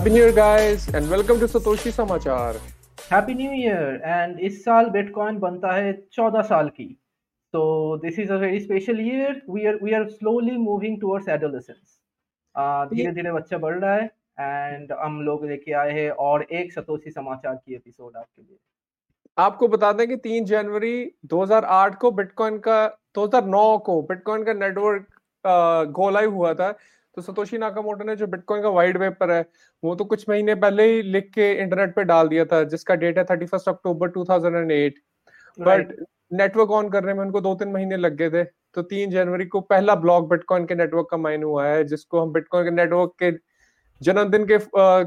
Happy New Year, guys, and welcome to Satoshi Samachar. Happy new year and इस साल bitcoin बनता है चौदह साल की। तो this is a very special year we are we are slowly moving towards adolescence धीरे धीरे बच्चा बढ़ रहा है एंड हम लोग लेके आए हैं और एक सतोशी समाचार की एपिसोड आपके लिए। आपको बता दें कि 3 जनवरी 2008 को बिटकॉइन का 2009 को बिटकॉइन का नेटवर्क गो लाइव हुआ था। तो सतोशी नाकामोटो ने जो बिटकॉइन का वाइट पेपर है वो तो कुछ महीने पहले ही लिख के इंटरनेट पे डाल दिया था जिसका डेट है thirty first October two thousand and eight but network on करने में उनको दो तीन महीने लग गए थे तो तीन जनवरी को पहला ब्लॉक बिटकॉइन के नेटवर्क का माइन हुआ है जिसको हम बिटकॉइन के नेटवर्क के जन्मदिन के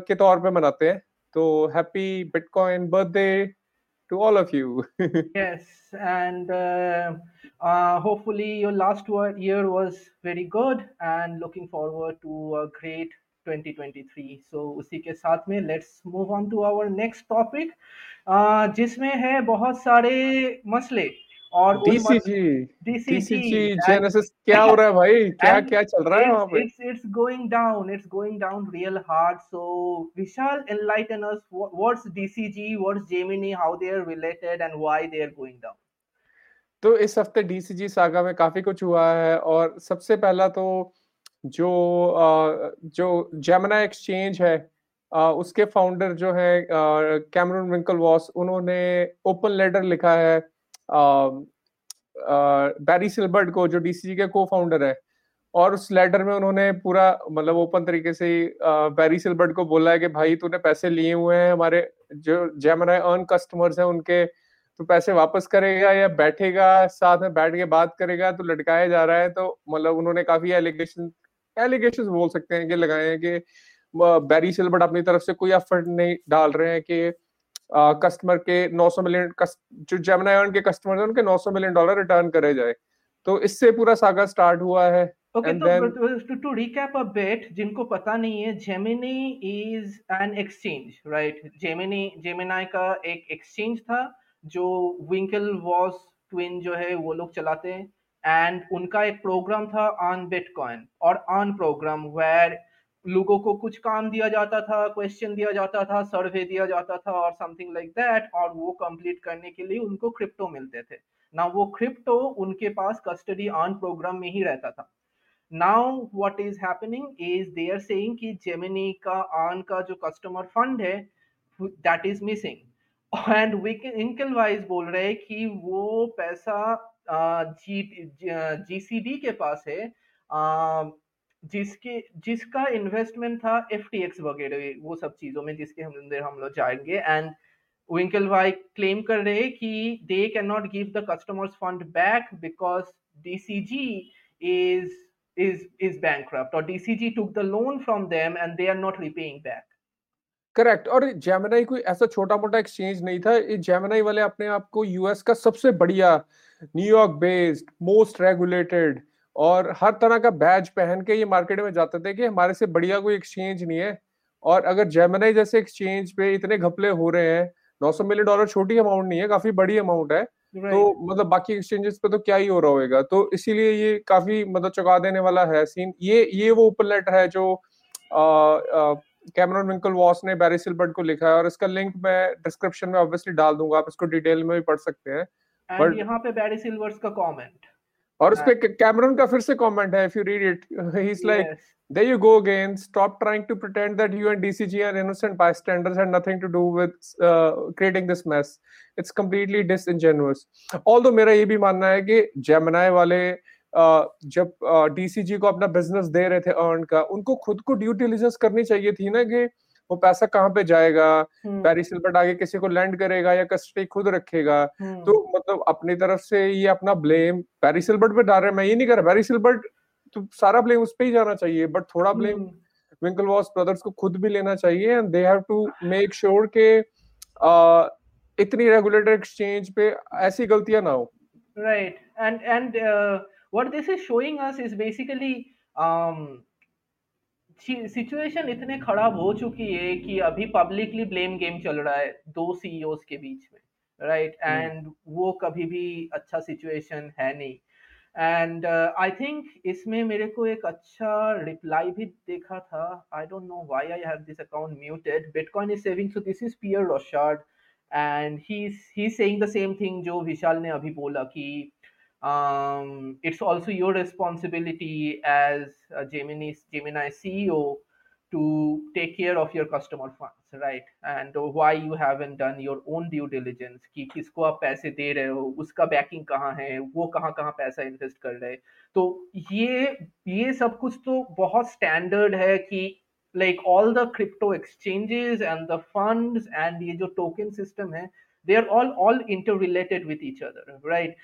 के तौर पे मनाते हैं। तो happy bitcoin birthday to all of you. yes, and uh, uh, hopefully your last year was very good and looking forward to a great 2023. So उसी के साथ में let's move on to our next topic uh, जिसमें है बहुत सारे मसले और डीसीजी डीसीजी जेनेसिस क्या हो रहा है भाई? क्या क्या चल रहा है वहाँ पे? It's it's going down it's going down real hard so Vishal enlighten us what's DCG what's Gemini how they are related and why they are going down तो इस हफ़्ते डीसीजी सागा में काफ़ी कुछ हुआ है और सबसे पहला तो जो जो जेमिना एक्सचेंज है उसके फाउंडर जो है कैमरून विंकल वॉस उन्होंने ओपन लेटर लिखा है। बैरी सिल्बर्ट को, जो डीसीजी के को फाउंडर है, और उस लेटर में उन्होंने पूरा मतलब ओपन तरीके से बैरी सिल्बर्ट को बोला है कि, भाई, तूने पैसे लिए हुए हैं, हमारे जो जेमराय अर्न कस्टमर्स हैं, उनके तो पैसे वापस करेगा या बैठेगा, साथ में बैठ के बात करेगा तो लटकाया जा रहा है। तो मतलब उन्होंने काफ़ी एलिगेशन एलिगेशन बोल सकते हैं कि, लगाए हैं कि बैरी सिल्बर्ट अपनी तरफ़ से कोई एफर्ट नहीं डाल रहे हैं कि कस्टमर के 900 मिलियन जो जेमिनाई के कस्टमर हैं उनके 900 मिलियन डॉलर रिटर्न करे जाए। तो इससे पूरा सागा स्टार्ट हुआ है। तो अ बिट जिनको पता नहीं है Gemini is an exchange right Gemini Gemini का एक एक्सचेंज था जो विंकल वॉस ट्विन जो है वो लोग चलाते हैं। एंड उनका एक प्रोग्राम था ऑन बिटकॉइन और ऑन प्रोग्राम वेयर लोगों को कुछ काम दिया जाता था क्वेश्चन दिया जाता था सर्वे दिया जाता था और समथिंग लाइक दैट और वो कंप्लीट करने के लिए उनको क्रिप्टो मिलते थे। ना वो क्रिप्टो उनके पास कस्टडी ऑन प्रोग्राम में ही रहता था। Now what is happening is they are saying कि जेमिनी का ऑन का जो कस्टमर फंड है that is missing and Winklevoss बोल रहे हैं कि वो पैसा जी सी डी के पास है जिसके, जिसका इन्वेस्टमेंट था एफटीएक्स वगैरह, वो सब चीज़ों में जिसके हम अंदर हम लोग जाएँगे। एंड विंकल वाई क्लेम कर रहे हैं कि they can not give the customers fund back because DCG is is is bankrupt और DCG took the loan from them and they are not repaying back correct और जेमिनाई कोई ऐसा छोटा मोटा एक्सचेंज नहीं था। ये जेमिनाई वाले अपने आप को यूएस का सबसे बढ़िया न्यूयॉर्क बेस्ड मोस्ट रेगुलेटेड और हर तरह का बैज पहन के ये मार्केट में जाते थे कि हमारे से बढ़िया कोई एक्सचेंज नहीं है। और अगर जेमनाई जैसे एक्सचेंज पे इतने घपले हो रहे हैं 900 मिलियन डॉलर छोटी अमाउंट नहीं है काफ़ी बड़ी अमाउंट है तो मतलब बाकी एक्सचेंजेस पे तो क्या ही हो रहा होगा? तो इसीलिए ये काफ़ी मतलब चुका देने वाला है सीन ये ये वो ओपन लेटर है जो कैमरन विंकल वॉस ने बैरी सिल्बर्ट को लिखा है और इसका लिंक मैं डिस्क्रिप्शन में ऑब्वियसली डाल दूँगा आप इसको डिटेल में भी पढ़ सकते हैं। बट यहाँ पे बैरी सिल्वर्स का कमेंट और उसपे हाँ। कैमरून का फिर से कमेंट है if you read it he is like there you go again stop trying to pretend that you and DCG are innocent bystanders and nothing to do with creating this mess it's completely disingenuous although मेरा ये भी मानना है कि Gemini वाले Uh, जब DCG uh, को अपना बिज़नेस दे रहे थे अर्न का उनको खुद को ड्यू डिलीजेंस करनी चाहिए थी ना कि वो पैसा कहाँ पे जाएगा? पैरिस सिल्बर्ट आगे किसी को लैंड करेगा या कस्टडी खुद रखेगा? तो मतलब अपनी तरफ़ से ये अपना ब्लेम पैरिस सिल्बर्ट पे डाल रहे मैं ये नहीं कर रहा पैरिस सिल्बर्ट तो सारा ब्लेम उस पर ही जाना चाहिए बट थोड़ा ब्लेम विंकल वॉस ब्रदर्स को खुद भी लेना चाहिए and they have to make sure के इतनी रेगुलेटर एक्सचेंज पे ऐसी गलतियाँ ना हो। Right and and what this is showing us is basically situation इतने खराब हो चुकी है कि अभी पब्लिकली ब्लेम गेम चल रहा है दो सीईओस के बीच में राइट right? And hmm. वो कभी भी अच्छा सिचुएशन है नहीं एंड आई थिंक इसमें मेरे को एक अच्छा रिप्लाई भी देखा था I don't know why I have this account muted bitcoin is saving so this is Pierre Rochard and he he saying the same thing जो विशाल ने अभी बोला कि um, it's also your responsibility as a Gemini Gemini CEO to take care of your customer funds right and why you haven't done your own due diligence किसको आप पैसे दे रहे हो उसका बैकिंग कहाँ है वो कहाँ कहाँ पैसा इन्वेस्ट कर रहे हैं तो ये ये सब कुछ तो बहुत स्टैंडर्ड है कि like all the crypto exchanges and the funds and ये जो टोकन सिस्टम है they are all all interrelated with each other right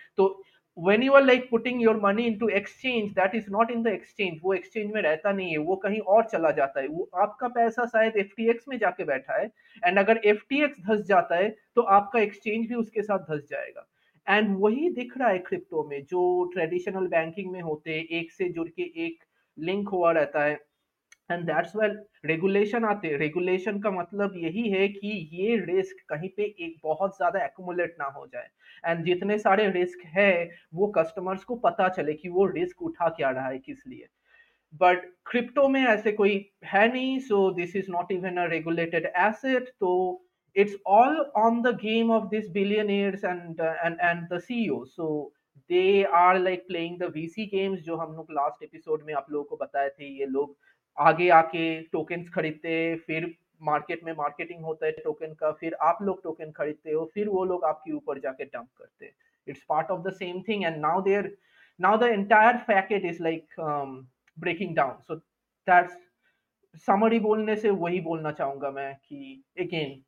तो when you are, like, putting your money into exchange, that is not in the exchange, वो exchange में रहता नहीं है, वो कहीं और चला जाता है, वो आपका पैसा शायद FTX में जाके बैठा है एंड अगर FTX धस जाता है तो आपका exchange भी उसके साथ धस जाएगा। एंड वही दिख रहा है क्रिप्टो में, जो ट्रेडिशनल बैंकिंग में होते, एक से जुड़ के एक लिंक हुआ रहता है एंड दैट्स वेल रेगुलेशन आते रेगुलेशन का मतलब यही है कि ये रिस्क कहीं पे एक बहुत ज़्यादा एक्यूमुलेट ना हो जाए। एंड जितने सारे रिस्क है वो कस्टमर्स को पता चले कि वो रिस्क उठा क्या रहा है किस लिए। बट क्रिप्टो में ऐसे कोई है नहीं so this is not even a regulated asset तो it's all on the game of this and uh, and and the CEOs. So they are like playing the VC games जो हम लोग last episode में आप लोगों को बताए थे ये लोग आगे आके टोकन्स खरीदते, फिर मार्केट में मार्केटिंग होता है टोकन का, फिर आप लोग टोकन खरीदते हो, फिर वो लोग आपके ऊपर जाके डंप करते हैं। It's part of the same thing and now there now the entire packet is like breaking down so that's summary बोलने से वही बोलना चाहूँगा मैं कि again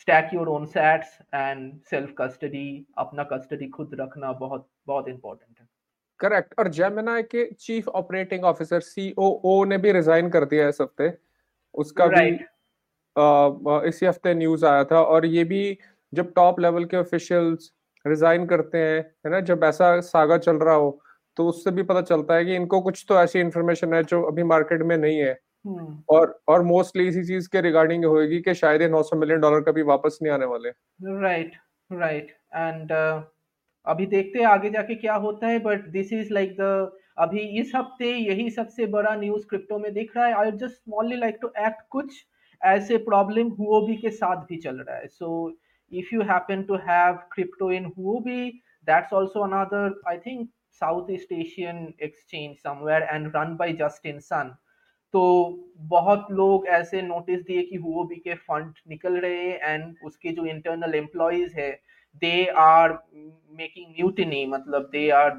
stack your own sats and self custody अपना कस्टडी खुद रखना बहुत बहुत इंपॉर्टेंट है। करेक्ट और जेमिनाई के चीफ ऑपरेटिंग ऑफिसर सीओओ ने भी रिजाइन कर दिया इस हफ़्ते। उसका right. भी इसी हफ़्ते न्यूज़ आया था। और ये भी जब टॉप लेवल के ऑफिशियल्स रिजाइन करते हैं है ना जब ऐसा सागा चल रहा हो तो उससे भी पता चलता है कि इनको कुछ तो ऐसी इंफॉर्मेशन है जो अभी मार्केट में नहीं है। Hmm. और और मोस्टली इसी चीज़ के रिगार्डिंग होगी कि शायद ये 900 मिलियन डॉलर कभी वापस नहीं आने वाले। राइट राइट एंड अभी देखते हैं आगे जाके क्या होता है but this is like the अभी इस हफ़्ते यही सबसे बड़ा न्यूज़ क्रिप्टो में दिख रहा है। I just smally like to act कुछ ऐसे प्रॉब्लम हुओबी के साथ भी चल रहा है। So if you happen to have crypto in Huobi that's also another I think South East Asian exchange somewhere and run by Justin Sun तो बहुत लोग ऐसे नोटिस दिए कि हुओबी के फंड निकल रहे हैं एंड उसके जो इंटरनल एम्प्लॉयज़ है दे आर मेकिंग म्यूटिनी मतलब they are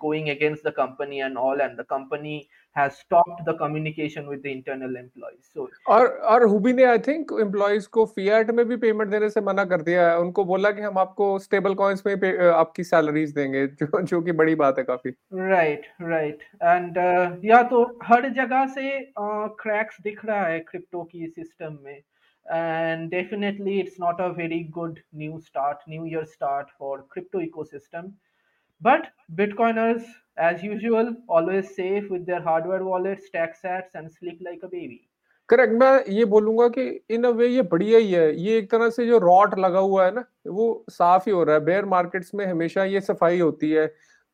going against the company and all and the company has stopped the communication with the internal employees. So और और हुबी ने आई थिंक एम्प्लॉइज को fiat में भी payment देने से मना कर दिया है। उनको बोला कि हम आपको स्टेबल कॉइंस में uh, आपकी सैलरीज देंगे जो जो कि बड़ी बात है काफ़ी। राइट राइट एंड या तो हर जगह से क्रैक्स uh, दिख रहा है क्रिप्टो की सिस्टम में। And definitely it's not a very good new start new year start for crypto ecosystem but bitcoiners as usual always safe with their hardware wallets stack sats and sleep like a baby correct मैं ये बोलूँगा कि इन अ वे ये बढ़िया ही है ये एक तरह से जो रॉट लगा हुआ है ना वो साफ़ ही हो रहा है बेयर मार्केट्स में हमेशा ये सफ़ाई होती है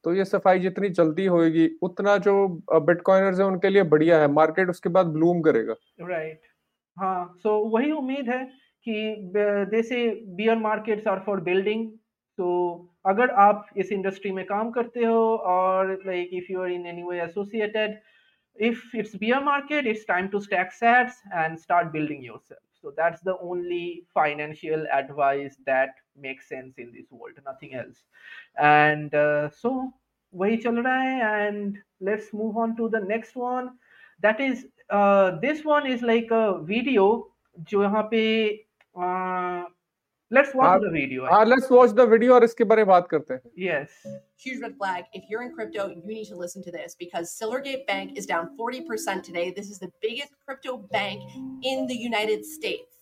तो ये सफ़ाई जितनी जल्दी होएगी उतना जो बिटकॉइनर्स है उनके लिए बढ़िया है मार्केट उसके बाद ब्लूम करेगा राइट right. हाँ सो so वही उम्मीद है कि जैसे bear markets are for building तो अगर आप इस इंडस्ट्री में काम करते हो और like if you are in any way associated if it's bear market it's time to stack sats and start building yourself so that's the only financial advice that make sense in this world nothing else and so वही चल रहा है and let's move on to the next one that is uh, this one is like a video जो यहाँ पे uh, let's watch the video uh, let's watch the video और इसके बारे में बात करते हैं yes huge red flag if you're in crypto you need to listen to this because Silvergate Bank is down 40% today this is the biggest crypto bank in the United States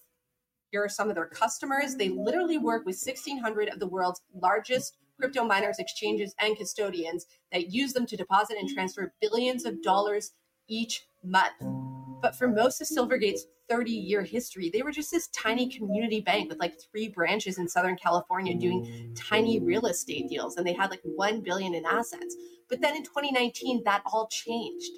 here are some of their customers they literally work with 1600 of the world's largest crypto miners exchanges and custodians that use them to deposit and transfer billions of dollars each month. But for most of Silvergate's 30 year history. They were just this tiny community bank with like three branches in Southern California doing tiny real estate deals and they had like 1 billion in assets. But then in 2019 that all changed.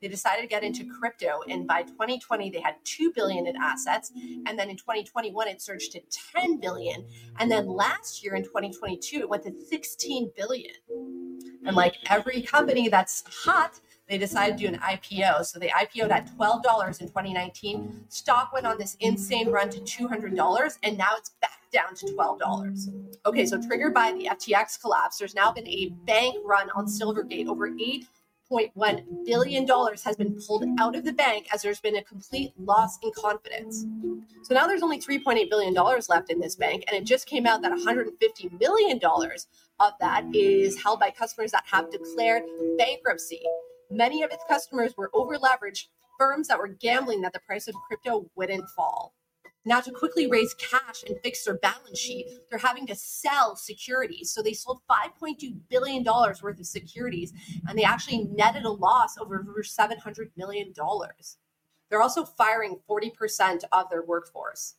They decided to get into crypto and by 2020 they had 2 billion in assets and then in 2021 it surged to 10 billion and then last year in 2022 it went to 16 billion. And like every company that's hot they decided to do an IPO. So they IPO'd at $12 in 2019. Stock went on this insane run to $200, and now it's back down to $12. Okay, so triggered by the FTX collapse, there's now been a bank run on Silvergate. Over $8.1 billion has been pulled out of the bank as there's been a complete loss in confidence. So now there's only $3.8 billion left in this bank, and it just came out that $150 million of that is held by customers that have declared bankruptcy. Many of its customers were over leveraged firms that were gambling that the price of crypto wouldn't fall. Now, to quickly raise cash and fix their balance sheet, they're having to sell securities. So they sold $5.2 billion worth of securities and they actually netted a loss of over $700 million. They're also firing 40% of their workforce.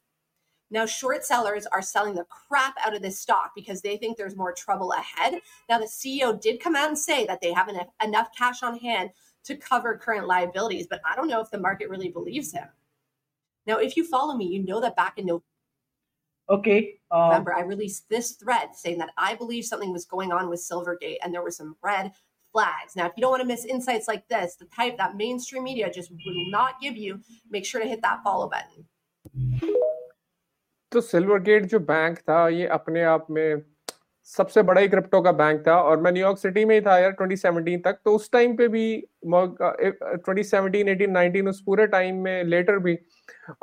Now, short sellers are selling the crap out of this stock because they think there's more trouble ahead. Now, the CEO did come out and say that they have enough cash on hand to cover current liabilities, but I don't know if the market really believes him. Now, if you follow me, you know that back in November, okay, um, November, I released this thread saying that I believe something was going on with Silvergate and there were some red flags. Now, if you don't want to miss insights like this, the type that mainstream media just will not give you, make sure to hit that follow button. तो Silvergate जो bank था ये अपने आप में सबसे बड़ा ही crypto का बैंक था और मैं न्यूयॉर्क सिटी में ही था यार 2017 तक तो उस टाइम पे भी 2017 18 19 उस पूरे टाइम में लेटर भी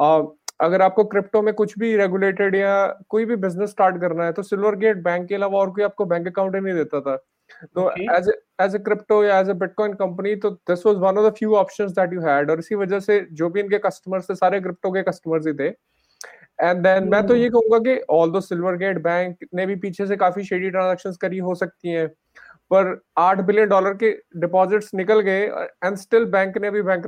आ, अगर आपको क्रिप्टो में कुछ भी रेगुलेटेड या कोई भी बिज़नेस स्टार्ट करना है तो सिल्वर गेट बैंक के अलावा और कोई आपको बैंक अकाउंट ही नहीं देता था। तो एज एज ए क्रिप्टो या एज ए बिटकॉइन कंपनी तो this was one of the few options that you had और इसी वजह से जो भी इनके कस्टमर्स थे सारे क्रिप्टो के कस्टमर्स ही थे। एंड देन मैं तो ये hmm. कहूँगा कि ऑल दो सिल्वर गेट बैंक ने भी पीछे से काफ़ी शेडी ट्रांजेक्शन करी हो सकती हैं। पर आठ बिलियन डॉलर के डिपॉजिट्स निकल गए एंड स्टिल बैंक ने अभी बैंक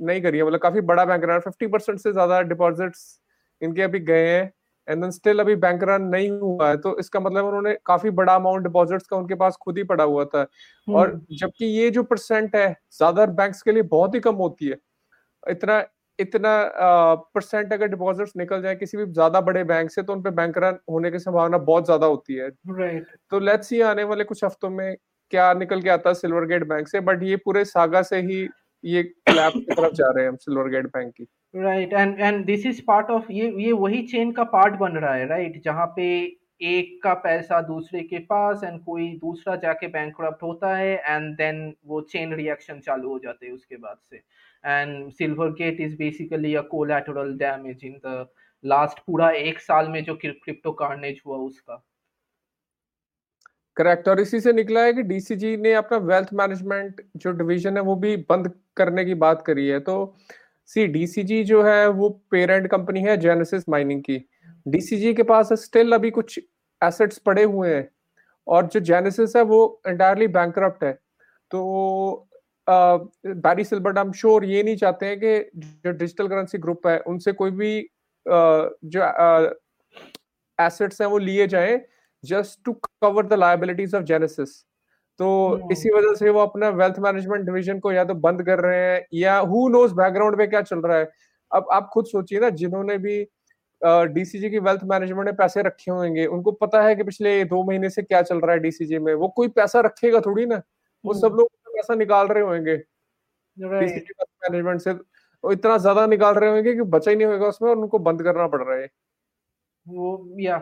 नहीं करी है। मतलब काफ़ी बड़ा बैंक रन फिफ्टी परसेंट से ज़्यादा डिपॉजिट्स इनके अभी गए हैं एंड देन स्टिल अभी बैंक रन नहीं हुआ है। तो इसका मतलब उन्होंने काफ़ी बड़ा अमाउंट डिपॉजिट्स का उनके पास खुद ही पड़ा हुआ था। और hmm. जबकि ये जो परसेंट है ज़्यादा बैंक्स के लिए बहुत ही कम होती है। इतना इतना परसेंट अगर डिपॉजिट्स निकल जाए किसी भी ज़्यादा बड़े बैंक से तो उनपे बैंक रन होने की संभावना बहुत ज़्यादा होती है right. तो लेट्स सी आने वाले कुछ हफ्तों में क्या निकल के आता है सिल्वर गेट बैंक से बट ये पूरे सागा से ही ये क्लैप की तरफ़ जा रहे हैं हम सिल्वर गेट बैंक की right and and this is part of ये ये वही चेन का पार्ट बन रहा है राइट right? जहाँ पे एक का पैसा दूसरे के पास एंड कोई दूसरा जाके बैंक होता है एंड देन वो चेन रिएक्शन चालू हो जाते हैं उसके बाद से and Silvergate is basically a collateral damage in the last पूरा एक साल में जो क्रिप्टो कार्नेज हुआ उसका। करेक्ट और इसी से निकला है कि डीसीजी ने अपना वेल्थ मैनेजमेंट जो डिवीज़न है वो भी बंद करने की बात करी है। तो सी डीसीजी जो है वो पेरेंट कंपनी है जेनेसिस माइनिंग की। डीसीजी के पास स्टिल अभी कुछ एसेट्स पड़े हुए हैं। और जो जेनेसिस है वो एंटायरली बैंक है। तो Barry Silbert I am sure ये नहीं चाहते हैं कि जो डिजिटल करेंसी ग्रुप है उनसे कोई भी जो एसेट्स हैं वो लिए जाएँ just to cover the liabilities of Genesis तो hmm. इसी वजह से वो अपना वेल्थ मैनेजमेंट डिवीज़न को या तो बंद कर रहे हैं या हु नोज़ बैकग्राउंड में क्या चल रहा है अब आप खुद सोचिए ना जिन्होंने भी डीसीजी की वेल्थ मैनेजमेंट में पैसे रखे होंगे उनको पता है कि पिछले दो महीने से क्या चल रहा है डीसीजी में वो कोई पैसा रखेगा थोड़ी ना वो सब hmm. लोग पैसा निकाल रहे होंगे। मैनेजमेंट से वो इतना ज़्यादा निकाल रहे होंगे कि बचा ही नहीं होगा उसमें और उनको बंद करना पड़ रहा है। वो या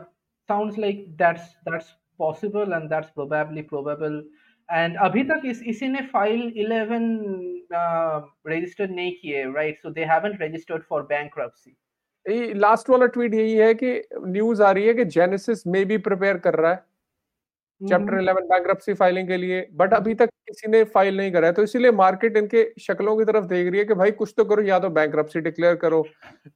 sounds like that's that's possible and that's probably probable and अभी तक इस इसी ने फ़ाइल 11 रजिस्टर uh, नहीं किए right so they haven't registered for bankruptcy last वाला ट्वीट यही है कि न्यूज़ आ रही है कि जेनेसिस में भी प्रिपेयर कर रहा है। चैप्टर इलेवन बैंक्रप्सी फाइलिंग के लिए। बट अभी तक किसी ने फ़ाइल नहीं करा है तो इसीलिए मार्केट इनके शक्लों की तरफ़ देख रही है कि भाई कुछ तो करो या तो बैंक्रप्सी डिक्लेयर करो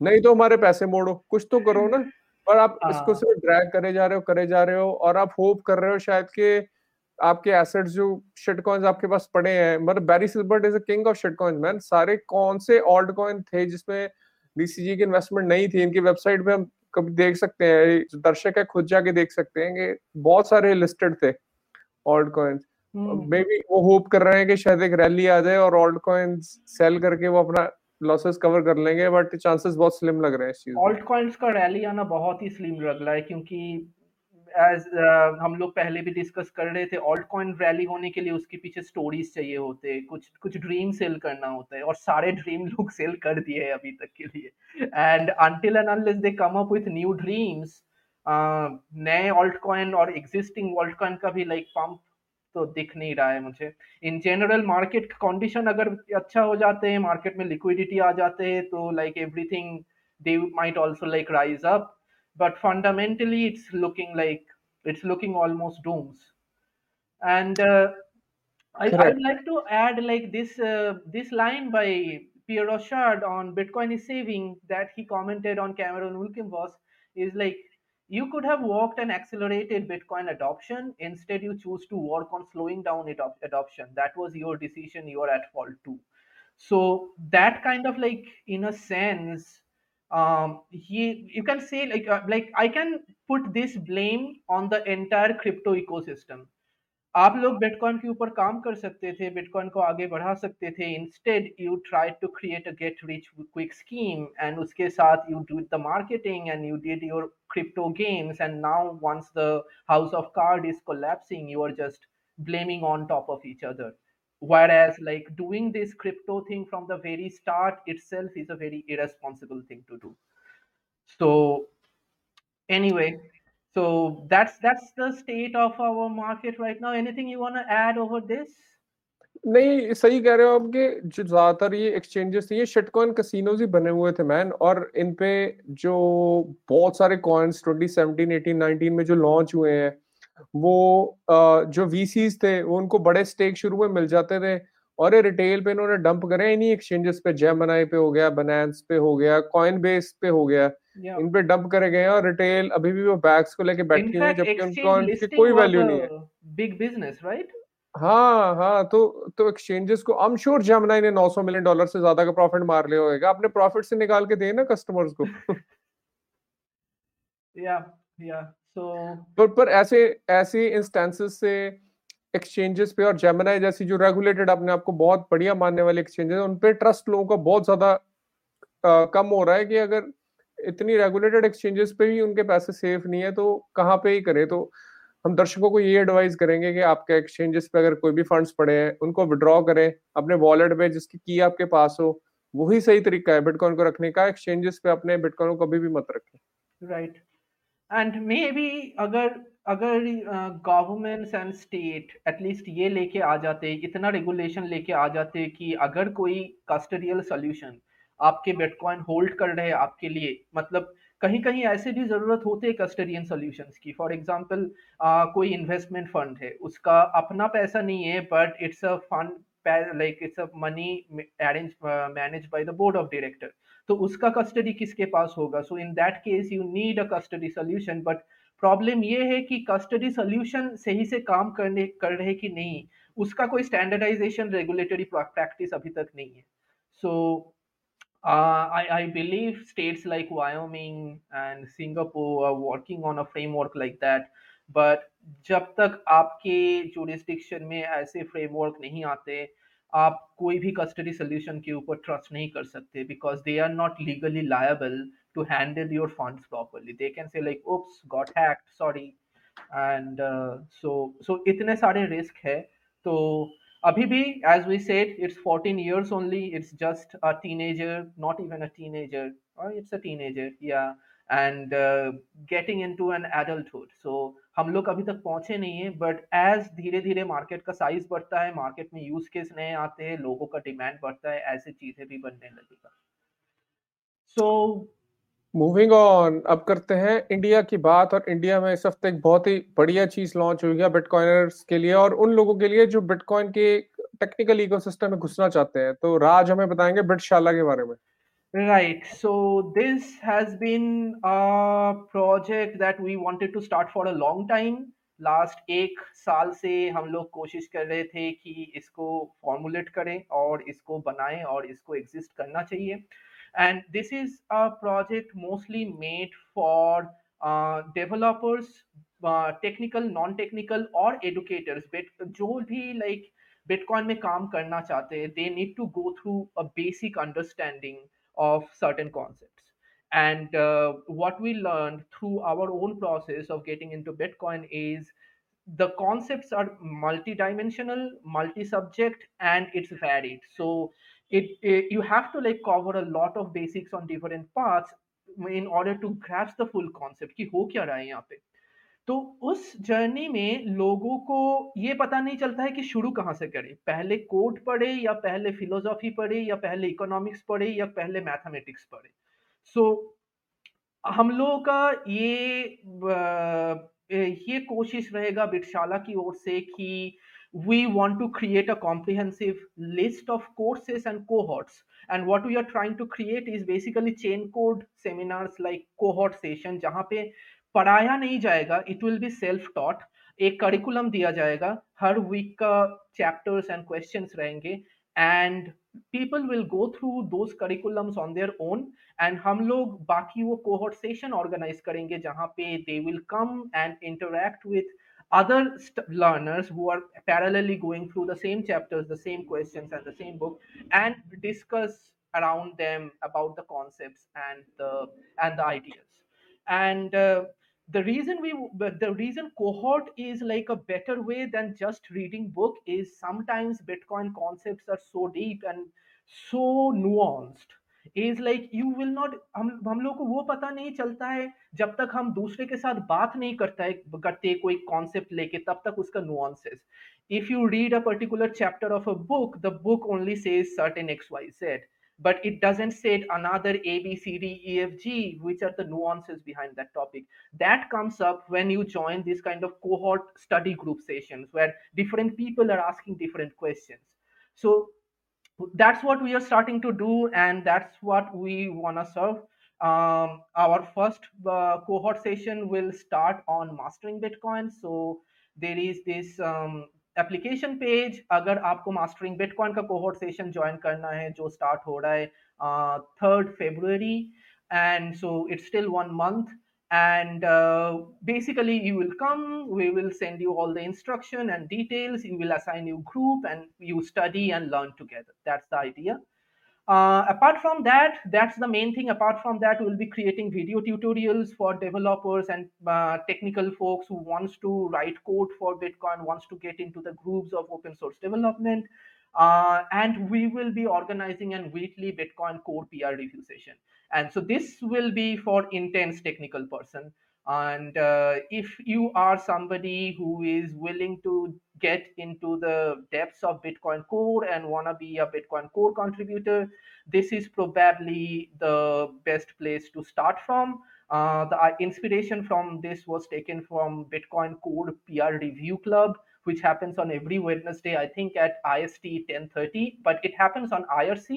नहीं तो हमारे पैसे मोड़ो। कुछ तो करो ना पर आप इसको हाँ। सिर्फ़ ड्रैग करे जा रहे हो करे जा रहे हो और आप होप कर रहे हो शायद कि आपके एसेट्स जो शिट कॉइंस आपके पास पड़े हैं मतलब Barry Silbert is a king of shit coins man सारे कौन से ऑल्ट कॉइन थे जिसमें डीसीजी की इन्वेस्टमेंट नहीं थी इनकी वेबसाइट पे हम कभी देख सकते हैं दर्शक है खुद जाके देख सकते हैं कि बहुत सारे लिस्टेड थे ऑल्ट कॉइन्स मे बी वो होप कर रहे हैं कि शायद एक रैली आ जाए और ऑल्ट कॉइन्स सेल करके वो अपना लॉसेस कवर कर लेंगे बट चांसेस बहुत स्लिम लग रहे हैं इस चीज़ ऑल्ट कॉइन्स का रैली आना बहुत ही स्लिम लग रहा है क्योंकि एज uh, हम लोग पहले भी डिस्कस कर रहे थे ऑल्ट कॉइन रैली होने के लिए उसके पीछे स्टोरीज चाहिए होते हैं कुछ कुछ ड्रीम सेल करना होता है और सारे ड्रीम लोग सेल कर दिए हैं अभी तक के लिए। And until and unless they come up with new dreams नए ऑल्ट कॉइन और एग्जिस्टिंग ऑल्ट कॉइन का भी लाइक like, पंप तो दिख नहीं रहा है मुझे। इन जनरल मार्केट कंडीशन अगर अच्छा हो जाते हैं मार्केट में लिक्विडिटी आ जाते हैं तो like everything they might also like rise up but fundamentally it's looking like it's looking almost dooms and uh, I, would like to add like this uh, this line by Pierre Rochard on Bitcoin is saving that he commented on Cameron Wilkenvoss is like you could have worked and accelerated Bitcoin adoption. Instead, you choose to work on slowing down it adoption. That was your decision. You are at fault too. So that kind of like in a sense um, he you can say like uh, like I can put this blame on the entire crypto ecosystem. आप लोग bitcoin के ऊपर काम कर सकते थे bitcoin को आगे बढ़ा सकते थे instead you try to create a get rich quick scheme and उसके साथ you do the marketing and you did your crypto games and now once the house of card is collapsing you are just blaming on top of each other whereas like doing this crypto thing from the very start itself is a very irresponsible thing to do so anyway so that's that's the state of our market right now anything you want to add over this नहीं सही कह रहे हो आप कि जो ज्यादातर ये एक्सचेंजेस थे ये शिटकॉइन कसिनोज ही बने हुए थे मैन और इन पे जो बहुत सारे कॉइन्स 2017 18 19 में जो लॉन्च हुए हैं वो जो वीसीज थे वो उनको बड़े स्टेक शुरू में मिल जाते थे और ये रिटेल पे इन्होंने डंप करे इन्हीं एक्सचेंजेस पे जेमनाई पे हो गया बनान्स पे हो गया कॉइन बेस पे हो गया। इन पे डंप करे गए और रिटेल अभी भी वो बैग्स को लेके बैठी हुई है जबकि उनको कोई वैल्यू नहीं है। बिग बिज़नेस राइट हाँ हाँ तो तो एक्सचेंजेस को आई एम श्योर जेमनाई ने 900 मिलियन डॉलर से ज़्यादा का प्रॉफिट मार लिया होगा। अपने प्रॉफिट से निकाल के दे ना कस्टमर्स को। या या तो पर ऐसे ऐसे इंस्टेंसेस से एक्सचेंजेस पे और जेमिनाई जैसी जो रेगुलेटेड अपने आप को बहुत बढ़िया मानने वाले एक्सचेंजेस उन पे ट्रस्ट लोगों का बहुत ज़्यादा कम हो रहा है कि अगर इतनी रेगुलेटेड एक्सचेंजेस पे भी उनके पैसे सेफ़ नहीं है तो कहाँ पे ही करें तो हम दर्शकों को ये एडवाइस करेंगे कि आपके एक्सचेंजेस पे अगर कोई भी फंड्स पड़े हैं उनको विड्रॉ करें अपने वॉलेट पे जिसकी की आपके पास हो वही सही तरीका है बिटकॉइन को रखने का एक्सचेंजेस पे अपने बिटकॉइन को कभी भी मत रखें right right. And may be अगर अगर गवर्नमेंट्स एंड स्टेट एटलीस्ट ये लेके आ जाते, इतना रेगुलेशन लेके आ जाते कि अगर कोई कस्टडियल सोल्यूशन आपके बिटकॉइन होल्ड कर रहे आपके लिए मतलब कहीं कहीं ऐसे भी ज़रूरत होते हैं कस्टडियन सॉल्यूशंस की। फॉर एग्ज़ाम्पल कोई इन्वेस्टमेंट फंड है, उसका अपना पैसा नहीं है but it's a fund like it's a money arrange manage by the board of director तो उसका कस्टडी किसके पास होगा? So in that case you need a custody solution but problem ये है कि कस्टडी सोल्यूशन सही से काम करने, कर रहे कि नहीं, उसका कोई स्टैंडर्डाइजेशन रेगुलेटरी प्रैक्टिस अभी तक नहीं है। So I I believe states like Wyoming and Singapore are working on a framework like that but जब तक आपके जुरिस्डिक्शन में ऐसे फ्रेमवर्क नहीं आते आप कोई भी कस्टडी सोल्यूशन के ऊपर ट्रस्ट नहीं कर सकते because they are not legally liable to handle your funds properly they can say like oops got hacked sorry and so so इतने सारे रिस्क है। तो अभी भी as we said it's 14 years only, it's just a teenager, not even a teenager or it's a teenager, yeah. And uh, getting into an adulthood. So हम लोग अभी तक पहुँचे नहीं है बट एज धीरे धीरे मार्केट का साइज़ बढ़ता है मार्केट में यूज़ केस नए आते हैं लोगों का डिमांड बढ़ता है ऐसे चीज़ें भी बनने लगेगा सो मूविंग ऑन अब करते हैं इंडिया की बात और इंडिया में इस हफ़्ते एक बहुत ही बढ़िया चीज़ लॉन्च हुई है बिटकॉइनर्स के लिए और उन लोगों के लिए जो बिटकॉइन के टेक्निकल इकोसिस्टम में घुसना चाहते हैं। तो राज हमें बताएँगे बिटशाला के बारे में। Right. So this has been a project that we wanted to start for a long time. Last एक साल से हम लोग कोशिश कर रहे थे कि इसको फॉर्मुलेट करें और इसको बनाएं और इसको एग्जिस्ट करना चाहिए and this is a project mostly made for uh, developers uh, technical non-technical or educators bit जो भी like bitcoin में काम करना चाहते हैं they need to go through a basic understanding of certain concepts and uh, what we learned through our own process of getting into bitcoin is the concepts are multi-dimensional multi-subject and it's varied so it, it, you have to like cover a lot of basics on different parts in order to grasp the full concept कि हो क्या रहा है यहाँ पे तो उस journey में लोगों को ये पता नहीं चलता है कि शुरू कहाँ से करें। पहले कोर्ट पढ़े या पहले फिलोसॉफी पढ़े या पहले इकोनॉमिक्स पढ़े या पहले मैथमेटिक्स पढ़े। सो, हम लोगों का ये ये कोशिश रहेगा बिटशाला की ओर से कि we want to create a comprehensive list of courses and cohorts and what we are trying to create is basically chain code seminars like cohort session जहाँ पे पढ़ाया नहीं जाएगा it will be self taught एक curriculum दिया जाएगा हर week का चैप्टर्स एंड क्वेश्चंस रहेंगे and people will go through those curriculums on their own and हम लोग बाकी वो कोहॉर्ट सेशन ऑर्गेनाइज करेंगे जहाँ पे they will come and interact with other learners who are parallelly going through the same chapters the same questions and the same book and discuss around them about the concepts and the and the ideas and uh, the reason we the reason cohort is like a better way than just reading book is sometimes bitcoin concepts are so deep and so nuanced is like you will not हम हम लोग को वो पता नहीं चलता है जब तक हम दूसरे के साथ बात नहीं करता है करते कोई कॉन्सेप्ट लेके तब तक उसका nuances if you read a particular chapter of a book the book only says certain xyz but it doesn't say another a b c d e f g which are the nuances behind that topic. That comes up when you join this kind of cohort study group sessions where different people are asking different questions. So that's what we are starting to do and that's what we want to serve. Um, our first uh, cohort session will start on mastering bitcoin. So there is this um, application page अगर आपको mastering bitcoin का cohort session join करना है जो start हो रहा है third February and so it's still one month and uh, basically you will come we will send you all the instruction and details you will assign you group and you study and learn together that's the idea uh, apart from that that's the main thing. Apart from that we'll be creating video tutorials for developers and uh, technical folks who wants to write code for bitcoin wants to get into the groups of open source development. Uh, and we will be organizing a weekly bitcoin core pr review session. And so this will be for intense technical person and uh, if you are somebody who is willing to get into the depths of bitcoin core and want to be a bitcoin core contributor this is probably the best place to start from. Uh, the uh, inspiration from this was taken from bitcoin core pr review club which happens on every wednesday i think at ist 1030 but it happens on irc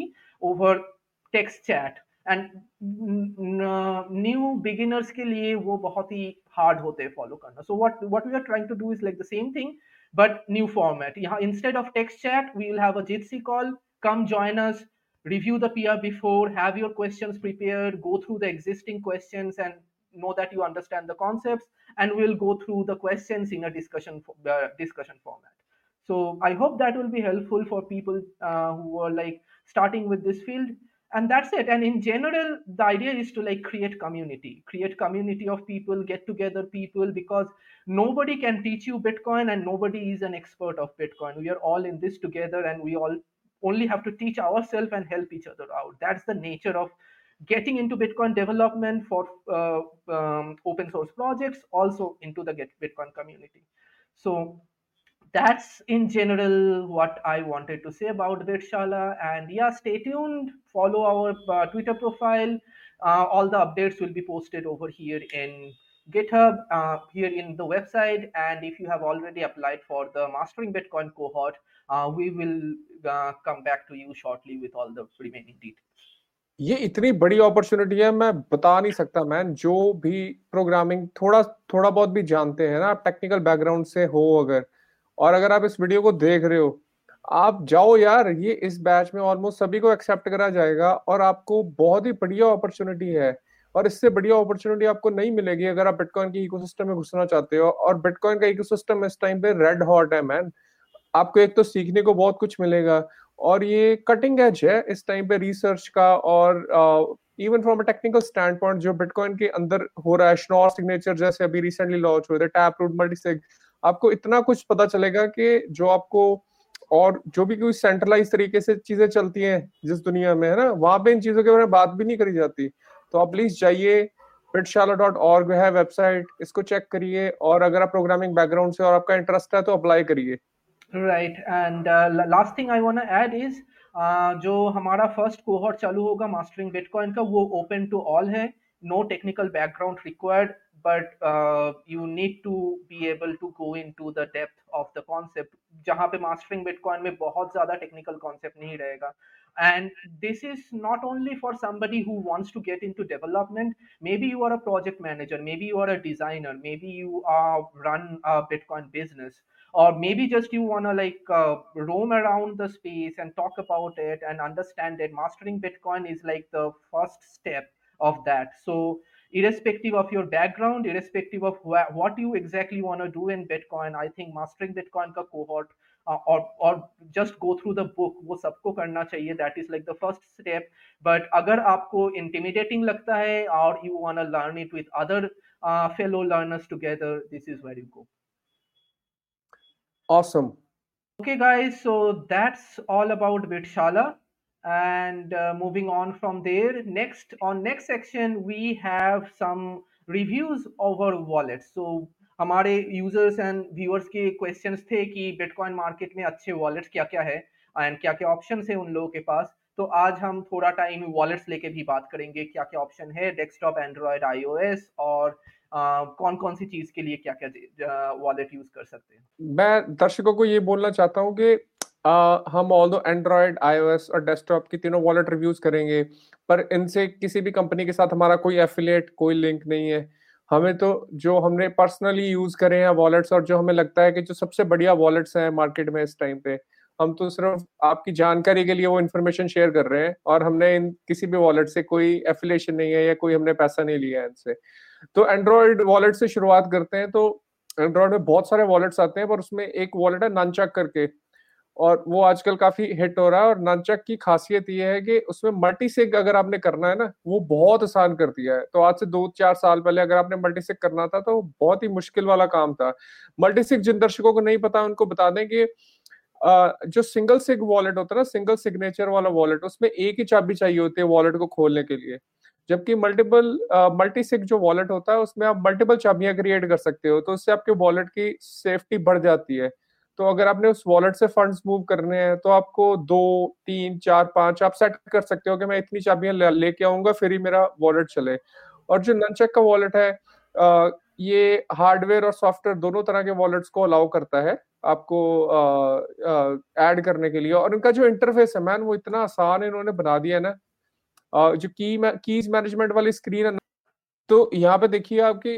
over text chat and new beginners के लिए वो बहुत ही hard होते हैं follow करना so what what we are trying to do is like the same thing but new format यहाँ instead of text chat we will have a gypsy call come join us review the PR before have your questions prepared go through the existing questions and know that you understand the concepts and we'll go through the questions in a discussion uh, discussion format so i hope that will be helpful for people uh, who are like starting with this field and that's it. And in general the idea is to like create community. Create community of people get together people because nobody can teach you bitcoin and nobody is an expert of bitcoin. We are all in this together and we all only have to teach ourselves and help each other out. That's the nature of getting into bitcoin development for uh, um, open source projects also into the get bitcoin community. So that's in general what I wanted to say about Bitshala. And yeah, stay tuned. Follow our uh, Twitter profile. Uh, all the updates will be posted over here in GitHub, uh, here in the website. And if you have already applied for the Mastering Bitcoin cohort, uh, we will uh, come back to you shortly with all the remaining details. ये इतनी बड़ी opportunity है मैं बता नहीं सकता man जो भी प्रोग्रामिंग थोड़ा थोड़ा बहुत भी जानते हैं ना टेक्निकल बैकग्राउंड से हो अगर और अगर आप इस वीडियो को देख रहे हो, आप जाओ यार, ये इस बैच में ऑलमोस्ट सभी को एक्सेप्ट करा जाएगा और आपको बहुत ही बढ़िया अपॉर्चुनिटी है। और इससे बढ़िया अपॉर्चुनिटी आपको नहीं मिलेगी अगर आप बिटकॉइन के इकोसिस्टम में घुसना चाहते हो। और बिटकॉइन का इकोसिस्टम इस टाइम पे रेड हॉट है मैन आपको एक तो सीखने को बहुत कुछ मिलेगा। और ये कटिंग एज है इस टाइम पे रिसर्च का और even from a technical standpoint जो बिटकॉइन के अंदर हो रहा है श्नॉर सिग्नेचर जैसे अभी रिसेंटली लॉन्च हुए थे टैप रूट मल्टी मल्टीसिग आपको इतना कुछ पता चलेगा कि जो आपको और जो भी कोई सेंट्रलाइज तरीके से चीज़ें चलती हैं जिस दुनिया में, है ना, वहाँ पे इन चीज़ों के बारे में बात भी नहीं करी जाती। तो आप प्लीज़ जाइए बिटशाला डॉट ऑर्ग है वेबसाइट इसको चेक करिए और अगर आप प्रोग्रामिंग बैकग्राउंड से और आपका इंटरेस्ट है तो अप्लाई करिए। Right and last thing I want to add is जो हमारा फ़र्स्ट कोहॉर्ट चालू होगा मास्टरिंग बिटकॉइन का, वो ओपन टू ऑल है। No technical background required but uh, you need to be able to go into the depth of the concept जहाँ पे mastering bitcoin में बहुत ज़्यादा technical concept नहीं रहेगा and this is not only for somebody who wants to get into development maybe you are a project manager maybe you are a designer maybe you are run a bitcoin business or maybe just you want to like uh, roam around the space and talk about it and understand that mastering bitcoin is like the first step of that so irrespective of your background, irrespective of wh- what you exactly want to do in Bitcoin, I think mastering Bitcoin का cohort uh, or or just go through the book वो सबको करना चाहिए that is like the first step but अगर आपको intimidating लगता है or you want to learn it with other uh, fellow learners together this is where you go awesome okay guys so that's all about Bitshala and uh, moving on from there next on next section we have some reviews over wallets so हमारे users and viewers के questions थे कि bitcoin market में अच्छे wallets क्या क्या है and क्या क्या ऑप्शन है उन लोगों के पास। तो आज हम थोड़ा टाइम वॉलेट्स लेके भी बात करेंगे क्या क्या ऑप्शन है डेस्कटॉप एंड्रॉयड आईओएस और uh, कौन कौन सी चीज़ के लिए क्या क्या वॉलेट यूज़ कर सकते हैं। मैं दर्शकों को ये बोलना चाहता हूँ कि हम ऑल दो एंड्रॉयड आईओएस और डेस्कटॉप की तीनों वॉलेट रिव्यूज़ करेंगे, पर इनसे किसी भी कंपनी के साथ हमारा कोई एफिलिएट कोई लिंक नहीं है। हमें तो जो हमने पर्सनली यूज़ करे हैं वॉलेट्स और जो हमें लगता है कि जो सबसे बढ़िया वॉलेट्स हैं मार्केट में इस टाइम पे, हम तो सिर्फ़ आपकी जानकारी के लिए वो इन्फॉर्मेशन शेयर कर रहे हैं और हमने इन किसी भी वॉलेट से कोई एफिलेशन नहीं है या कोई हमने पैसा नहीं लिया है इनसे। तो एंड्रॉयड वॉलेट से शुरुआत करते हैं तो एंड्रॉयड में बहुत सारे वॉलेट्स आते हैं पर उसमें एक वॉलेट है ननचक करके। और वो आजकल काफ़ी हिट हो रहा है और नंचक की खासियत ये है कि उसमें मल्टी सेक अगर आपने करना है ना, वो बहुत आसान कर दिया है। तो आज से दो चार साल पहले अगर आपने मल्टी सेक करना था तो बहुत ही मुश्किल वाला काम था। मल्टी सिग जिन दर्शकों को नहीं पता, उनको बता दें कि जो सिंगल सिग वॉलेट होता है ना सिंगल सिग्नेचर वाला वॉलेट उसमें एक ही चाबी चाहिए होती है वॉलेट को खोलने के लिए। जबकि मल्टीपल मल्टी सिग जो वॉलेट होता है, उसमें आप मल्टीपल चाबियाँ क्रिएट कर सकते हो तो उससे आपके वॉलेट की सेफ्टी बढ़ जाती है। तो अगर आपने उस वॉलेट से फंड्स मूव करने हैं तो आपको दो तीन चार पाँच आप सेट कर सकते हो कि मैं इतनी चाबियाँ लेके आऊँगा फिर ही मेरा वॉलेट चले। और जो ननचक का वॉलेट है आ, ये हार्डवेयर और सॉफ्टवेयर दोनों तरह के वॉलेट्स को अलाउ करता है आपको ऐड करने के लिए। और इनका जो इंटरफेस है मैन वो इतना आसान है इन्होंने बना दिया ना। जो की कीज मैनेजमेंट वाली स्क्रीन है तो यहाँ पे देखिए आपकी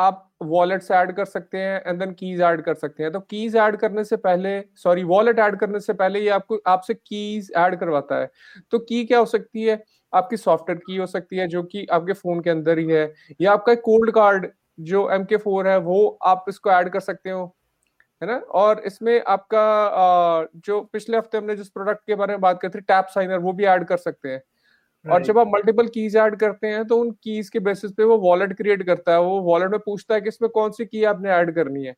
आप वॉलेट्स ऐड कर सकते हैं एंड देन कीज ऐड कर सकते हैं। तो कीज ऐड करने से पहले सॉरी वॉलेट ऐड करने से पहले ये आपको, आपसे कीज ऐड करवाता है। तो की क्या हो सकती है? आपकी सॉफ्टवेयर की हो सकती है जो कि आपके फ़ोन के अंदर ही है, या आपका कोल्ड कार्ड जो एम के फोर है, वो आप इसको ऐड कर सकते हो, है ना? और इसमें आपका जो पिछले हफ़्ते हमने जिस प्रोडक्ट के बारे में बात करते थे टैप साइनर वो भी ऐड कर सकते हैं। और जब आप मल्टीपल कीज ऐड करते हैं तो उन कीज के बेसिस पे वो वॉलेट क्रिएट करता है। वो वॉलेट में पूछता है कि इसमें कौन सी की आपने ऐड करनी है।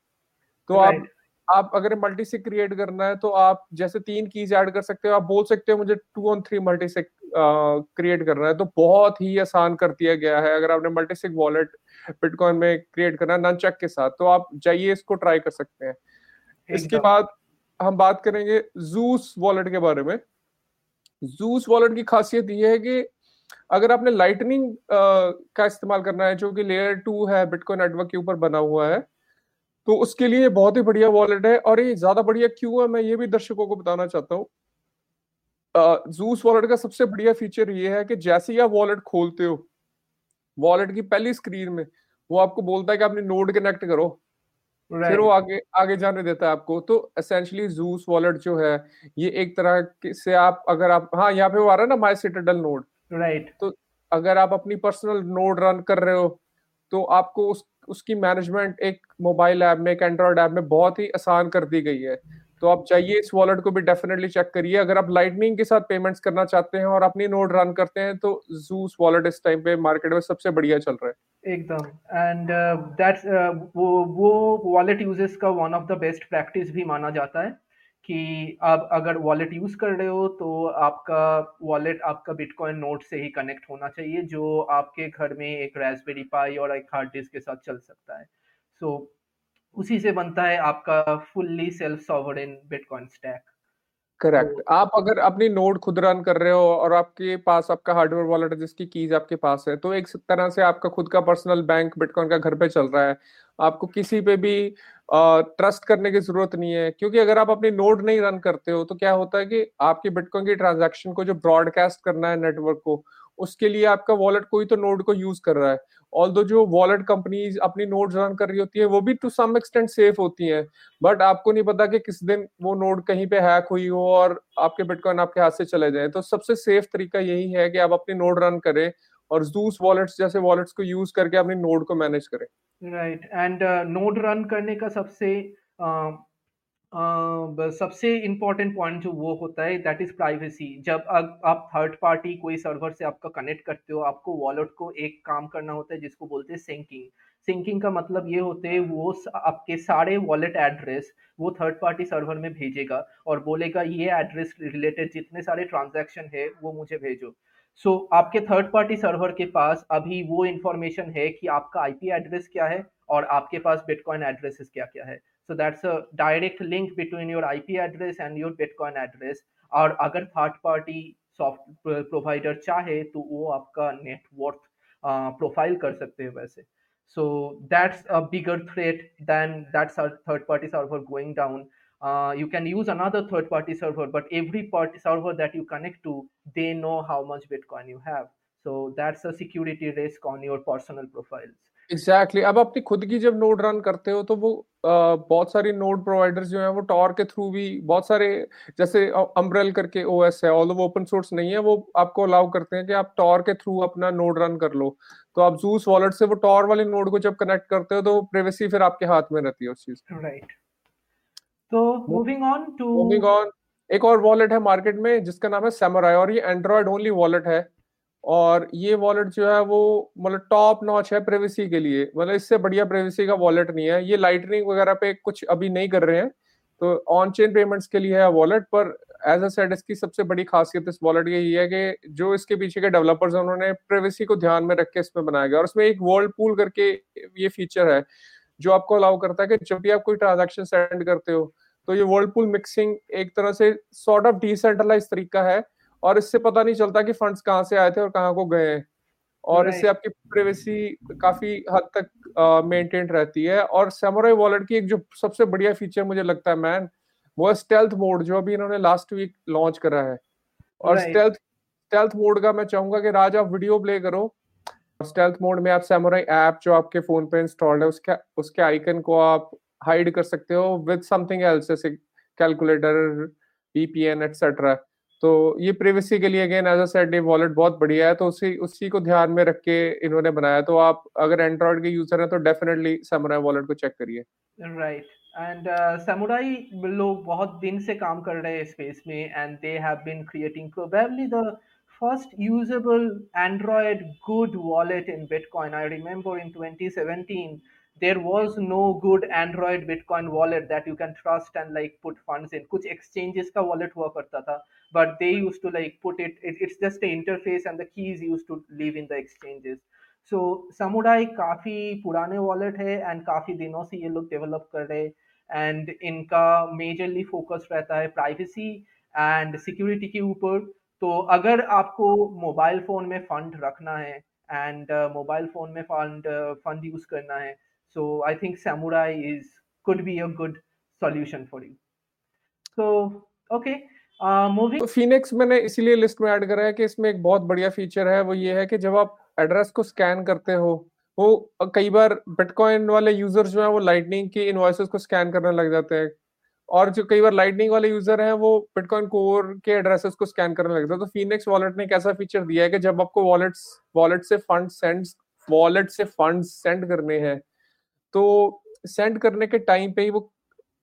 तो आप आप अगर मल्टी से क्रिएट करना है तो आप जैसे तीन कीज ऐड कर सकते हो। आप बोल सकते हो मुझे two on three multisig create करना है। तो बहुत ही आसान कर दिया गया है। अगर आपने मल्टी सिक वॉलेट बिटकॉइन में क्रिएट करना है ननचक के साथ तो आप जाइए इसको ट्राई कर सकते हैं। इसके बाद हम बात करेंगे जूस वॉलेट के बारे में। जूस वॉलेट की खासियत ये है कि अगर आपने लाइटनिंग का इस्तेमाल करना है, जो कि लेयर टू है बिटकॉइन नेटवर्क के ऊपर बना हुआ है तो उसके लिए बहुत ही बढ़िया वॉलेट है और ये ज़्यादा बढ़िया क्यों है, मैं ये भी दर्शकों को बताना चाहता हूँ। जूस वॉलेट का सबसे बढ़िया फीचर ये है कि जैसे ही आप वॉलेट खोलते हो वॉलेट की पहली स्क्रीन में, वो आपको बोलता है कि आपने नोड कनेक्ट करो। Right. फिर वो आगे आगे जाने देता है आपको। तो एसेंशियली जूस वॉलेट जो है ये एक तरह से आप अगर आप हाँ यहाँ पे वो आ रहा है ना माई सिटाडल नोड राइट तो अगर आप अपनी पर्सनल नोड रन कर रहे हो तो आपको उस उसकी मैनेजमेंट एक मोबाइल ऐप में एक एंड्रॉइड ऐप में बहुत ही आसान कर दी गई है। तो आप चाहिए इस वॉलेट को भी डेफिनेटली चेक करिए। अगर आप लाइटनिंग के साथ पेमेंट्स करना चाहते हैं और अपनी नोड रन करते हैं तो जूस वॉलेट इस टाइम पे मार्केट में सबसे बढ़िया चल रहा है। एकदम। एंड दैट्स uh, uh, वो वो वॉलेट यूजेस का one of the best practice भी माना जाता है कि आप अगर वॉलेट यूज़ कर रहे हो तो आपका वॉलेट आपका बिटकॉइन नोट से ही कनेक्ट होना चाहिए जो आपके घर में एक रेसबेरी पाई और एक हार्ड डिस्क के साथ चल सकता है। सो so, उसी से बनता है आपका fully self sovereign bitcoin stack correct तो, आप अगर अपनी नोड खुद रन कर रहे हो और आपके पास आपका हार्डवेयर वॉलेट है जिसकी कीज आपके पास है तो एक तरह से आपका खुद का पर्सनल बैंक बिटकॉइन का घर पे चल रहा है। आपको किसी पे भी ट्रस्ट करने की ज़रूरत नहीं है क्योंकि अगर आप अपनी नोड नहीं रन करते हो तो क्या होता है कि आपकी बिटकॉइन की ट्रांजेक्शन को जो ब्रॉडकास्ट करना है नेटवर्क को उसके लिए आपका वॉलेट कोई तो नोड को यूज़ कर रहा है। ऑल जो वॉलेट कंपनीज़ अपनी नोड रन कर रही होती है वो भी टू सम एक्सटेंट सेफ़ होती हैं। बट आपको नहीं पता कि किस दिन वो नोड कहीं पे हैक हुई हो और आपके बिटकॉइन आपके हाथ से चले जाए। तो सबसे सेफ़ तरीका यही है कि आप अपनी नोड रन करें और जूस वॉलेट्स जैसे वॉलेट्स को यूज़ करके अपने नोड को मैनेज करें। राइट एंड नोड रन करने का सबसे uh, सबसे इम्पोर्टेंट पॉइंट जो वो होता है दैट इज़ प्राइवेसी जब आप थर्ड पार्टी कोई सर्वर से आपका कनेक्ट करते हो आपको वॉलेट को एक काम करना होता है जिसको बोलते हैं सिंकिंग सिंकिंग का मतलब ये होते हैं वो आपके सारे वॉलेट एड्रेस वो थर्ड पार्टी सर्वर में भेजेगा और बोलेगा ये एड्रेस रिलेटेड जितने सारे ट्रांजैक्शन है वो मुझे भेजो. सो so, आपके थर्ड पार्टी सर्वर के पास अभी वो इंफॉर्मेशन है कि आपका आईपी एड्रेस क्या है और आपके पास बिटकॉइन एड्रेसेस क्या क्या है। so that's a direct link between your ip address and your bitcoin address और अगर थर्ड पार्टी सॉफ्ट प्रोवाइडर चाहे तो वो आपका नेटवर्थ प्रोफाइल कर सकते हैं वैसे so that's a bigger threat than that third party server going down uh, you can use another third party server but every party server that you connect to they know how much bitcoin you have so that's a security risk on your personal profiles Exactly exactly. अब अपनी खुद की जब node run करते हो तो वो आ, बहुत सारी नोड प्रोवाइडर्स जो हैं वो टॉर के थ्रू भी बहुत सारे जैसे अम्ब्रेल करके ओएस है ऑल वो ओपन सोर्स नहीं है वो आपको अलाउ करते हैं कि आप टॉर के थ्रू अपना नोड रन कर लो। तो आप जूस वॉलेट से वो टॉर वाले नोड को जब कनेक्ट करते हो तो प्राइवेसी फिर आपके हाथ में रहती है उस चीज़ राइट तो moving on to moving on एक और वॉलेट है मार्केट में जिसका नाम है सेमोराई और ये एंड्रॉयड ओनली वॉलेट है। और ये वॉलेट जो है वो मतलब टॉप नॉच है प्राइवेसी के लिए। मतलब इससे बढ़िया प्राइवेसी का वॉलेट नहीं है। ये लाइटनिंग वगैरह पे कुछ अभी नहीं कर रहे हैं। तो ऑन चेन पेमेंट्स के लिए है वॉलेट पर एज अ सेड इसकी सबसे बड़ी खासियत इस वॉलेट की ये है कि जो इसके पीछे के डेवलपर्स हैं, उन्होंने प्राइवेसी को ध्यान में रख के इसमें बनाया गया। और उसमें एक वर्ल्ड पूल करके ये फीचर है, जो आपको अलाउ करता है कि जब भी आप कोई ट्रांजेक्शन सेंड करते हो तो ये वर्ल्ड पूल मिक्सिंग एक तरह से सॉर्ट ऑफ़ डिसेंट्रलाइज तरीका है। और इससे पता नहीं चलता कि फंड्स कहाँ से आए थे और कहाँ को गए हैं। और इससे आपकी प्राइवेसी काफ़ी हद तक मेंटेन uh, रहती है। और सेमोराई वॉलेट की एक जो सबसे बढ़िया फीचर मुझे लगता है मैन वो है स्टेल्थ मोड जो अभी इन्होंने लास्ट वीक लॉन्च करा है। और स्टेल्थ स्टेल्थ मोड का मैं चाहूँगा कि राज आप वीडियो प्ले करो। स्टेल्थ मोड में आप सेमोराई ऐप जो आपके फ़ोन पे इंस्टॉल्ड है उसके उसके आइकन को आप हाइड कर सकते हो विद समथिंग एल्स जैसे कैलकुलेटर वीपीएन एटसेट्रा तो ये प्रिवेसी के लिए again as I said wallet बहुत बढ़िया है तो उसी उसी को ध्यान में रख के इन्होंने बनाया। तो आप अगर एंड्रॉइड के यूज़र हैं तो डेफिनेटली समुराई वॉलेट को चेक करिए। राइट एंड समुराई लोग बहुत दिन से काम कर रहे हैं स्पेस में and they have been creating probably the first usable android good wallet in bitcoin. I remember in 2017 there was no good android bitcoin wallet that you can trust and like put funds in kuch exchanges ka wallet hua karta tha but they used to like put it, it it's just an interface and the keys used to live in the exchanges so samurai काफ़ी पुराने wallet है and काफ़ी दिनों से ये लोग develop कर रहे हैं एंड इनका मेजरली फोकस रहता है प्राइवेसी एंड सिक्योरिटी के ऊपर तो अगर आपको मोबाइल फ़ोन में फंड रखना है एंड मोबाइल फ़ोन में फंड फंड यूज़ करना है so I think Samourai is could be a good solution for you so okay moving Phoenix मैंने इसीलिए लिस्ट में ऐड करा है कि इसमें एक बहुत बढ़िया फीचर है, वो ये है कि जब आप एड्रेस को स्कैन करते हो, वो कई बार बिटकॉइन वाले यूज़र्स जो है वो लाइटनिंग के इनवॉइसेस को स्कैन करने लग जाते हैं। और जो कई बार लाइटनिंग वाले यूज़र हैं, वो बिटकॉइन कोर के एड्रेसेस को स्कैन करने लग जाते हैं। तो फिनिक्स वॉलेट ने एक ऐसा फीचर दिया है कि जब आपको वॉलेट्स वॉलेट से फंड सेंड वॉलेट से फंड सेंड करने हैं तो सेंड करने के टाइम पे ही वो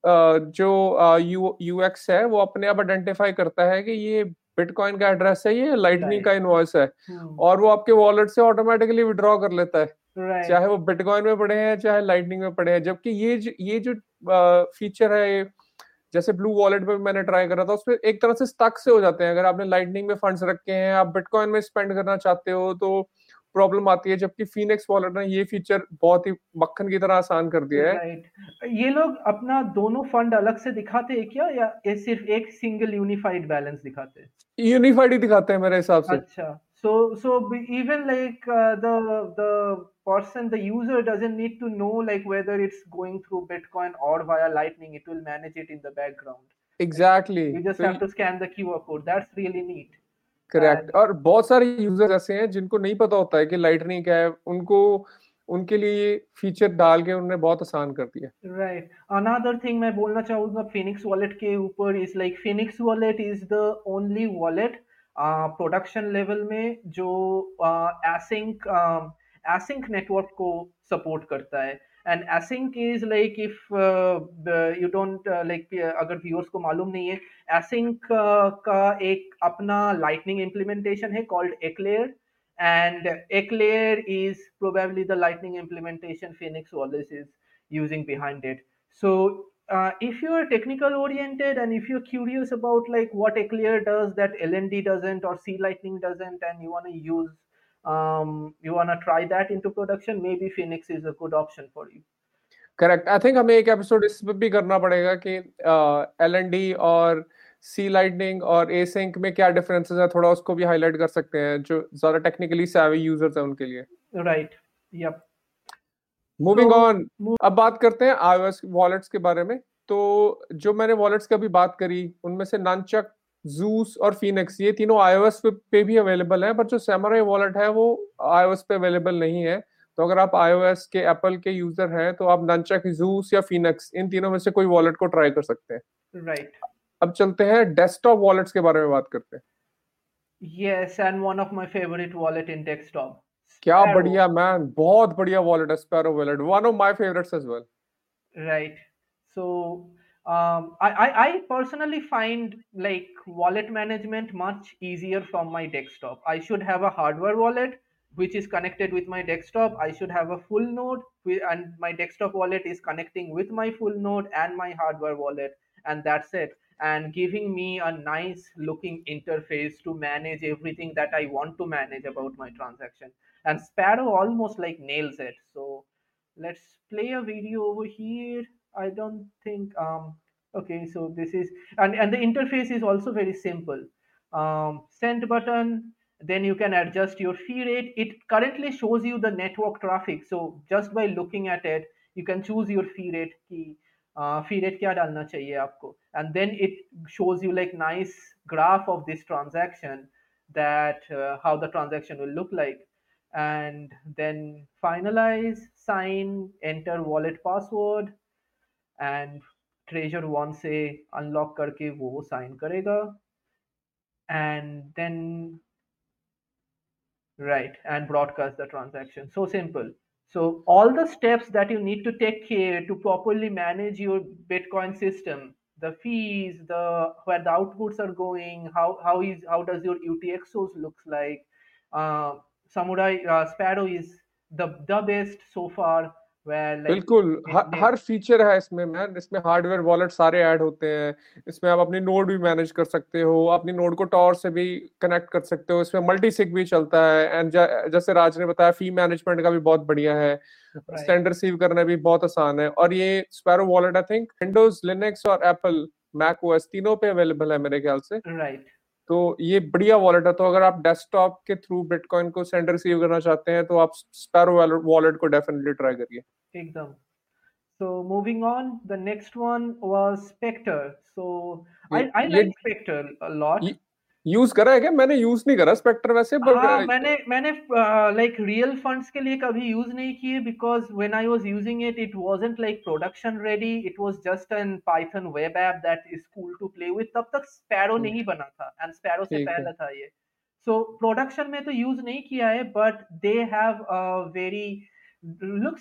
जो यू यूएक्स है वो अपने आप आइडेंटिफाई करता है कि ये बिटकॉइन का एड्रेस है ये लाइटनिंग का इनवॉइस है। Hmm. और वो आपके वॉलेट से ऑटोमेटिकली विड्रॉ कर लेता है। चाहे वो बिटकॉइन में पड़े हैं चाहे लाइटनिंग में पड़े हैं जबकि ये जो ये जो फीचर है जैसे ब्लू वॉलेट पे मैंने ट्राई करा था उसमें एक तरह से स्टक से हो जाते हैं। अगर आपने लाइटनिंग में फंड्स रखे हैं आप बिटकॉइन में स्पेंड करना चाहते हो तो प्रॉब्लम आती है जबकि फीनिक्स वॉलेट ने ये फीचर बहुत ही मक्खन की तरह आसान कर दिया है। ये लोग अपना दोनों फंड अलग से दिखाते हैं क्या या ये सिर्फ़ एक सिंगल यूनिफाइड बैलेंस दिखाते हैं? यूनिफाइड ही दिखाते हैं मेरे हिसाब से। अच्छा so so even like the the person the user doesn't need to know like whether it's going through bitcoin और via lightning it will manage it in the background exactly you just have to scan the QR code that's really neat correct और बहुत सारे user ऐसे हैं जिनको नहीं पता होता है कि लाइटनिंग क्या है। उनको उनके लिए फीचर डाल के उन्होंने बहुत आसान कर दिया। राइट अनदर थिंग मैं बोलना चाहूँगा फिनिक्स वॉलेट के ऊपर is like Phoenix wallet is the only wallet production level में जो एसिंक एसिंक नेटवर्क को सपोर्ट करता है। and async is like if uh, you don't uh, like uh, अगर व्यूअर्स को मालूम नहीं है async uh, का एक अपना lightning implementation है called eclair and eclair is probably the lightning implementation phoenix wallace is using behind it so uh, if you're technical oriented and if you're curious about like what eclair does that lnd doesn't or c lightning doesn't and you want to use um, you want to try that into production? Maybe phoenix is a good option for you. Correct I think हमें एक episode इस पे भी करना पड़ेगा कि L N D और सी lightning और ए सिंक में क्या डिफरेंसेस है थोड़ा उसको भी हाईलाइट कर सकते हैं जो ज़्यादा टेक्निकली सैवी यूज़र्स हैं उनके लिए। राइट यप मूविंग ऑन अब बात करते हैं आईओएस वॉलेट्स के बारे में। तो जो मैंने वॉलेट्स की अभी बात करी उनमें से ननचक जूस और फीनिक्स ये तीनों आईओएस पे भी अवेलेबल है पर जो सैमराई वॉलेट है वो आईओएस पे अवेलेबल नहीं है। तो अगर आप आईओएस के एप्पल के यूज़र हैं तो आप नंचक जूस या फीनिक्स इन तीनों में से कोई वॉलेट को ट्राई कर सकते हैं। Right right. अब चलते हैं डेस्कटॉप वॉलेट्स के बारे में बात करते हैं। Yes and one of my favourite wallet in desktop क्या बढ़िया मैन बहुत बढ़िया वॉलेट है Sparrow wallet one of my favourites as well right so um, I, I, I personally find like wallet management much easier from my desktop. I should have a hardware wallet which is connected with my desktop. I should have a full node and my desktop wallet is connecting with my full node and my hardware wallet and that's it and giving me a nice looking interface to manage everything that I want to manage about my transaction. And Sparrow almost like nails it. So let's play a video over here. I don't think. Um, okay, so this is and and the interface is also very simple. Um, send button. Then you can adjust your fee rate. It currently shows you the network traffic. So just by looking at it, you can choose your fee rate key. Uh, rate kya dalna chahiye aapko? And then it shows you like nice graph of this transaction. That that how the transaction will look like and then finalise sign enter wallet wallet password and Trezor one से unlock करके वो sign करेगा and then right and broadcast the transaction so simple so all the steps that you need to take care to properly manage your bitcoin system the fees the where the outputs are going how how is how does your utxos looks like uh, samurai uh, sparrow is the the best so far बिल्कुल हर feature है इसमें man इसमें hardware wallet सारे add होते हैं। इसमें आप अपनी नोड भी मैनेज कर सकते हो अपनी नोड को टॉर से भी कनेक्ट कर सकते हो। इसमें मल्टी सिक भी चलता है एंड जैसे राज ने बताया फ़ी मैनेजमेंट का भी बहुत बढ़िया है। स्टैंड रिसीव करना भी बहुत आसान है। और ये Sparrow wallet I think Windows Linux और एप्पल मैक ओएस तीनों पे अवेलेबल है मेरे ख्याल से। राइट तो ये बढ़िया वॉलेट है। तो अगर आप डेस्कटॉप के थ्रू बिटकॉइन को सेंड रिसीव करना चाहते हैं तो आप स्पैरो वॉलेट को डेफिनेटली ट्राई करिए। एकदम। So moving on the next one was spectre. So i i like spectre a lot. Use करा है क्या? मैंने यूज़ नहीं करा स्पेक्टर वैसे बट हाँ, मैंने मैंने लाइक रियल फंड्स के लिए कभी यूज़ नहीं किए because when I was using it it wasn't like production ready it was just an python web app that is cool to play with तब तक स्पैरो hmm. नहीं बना था एंड स्पैरो से पहले था ये। सो प्रोडक्शन में तो यूज़ नहीं किया है but they have very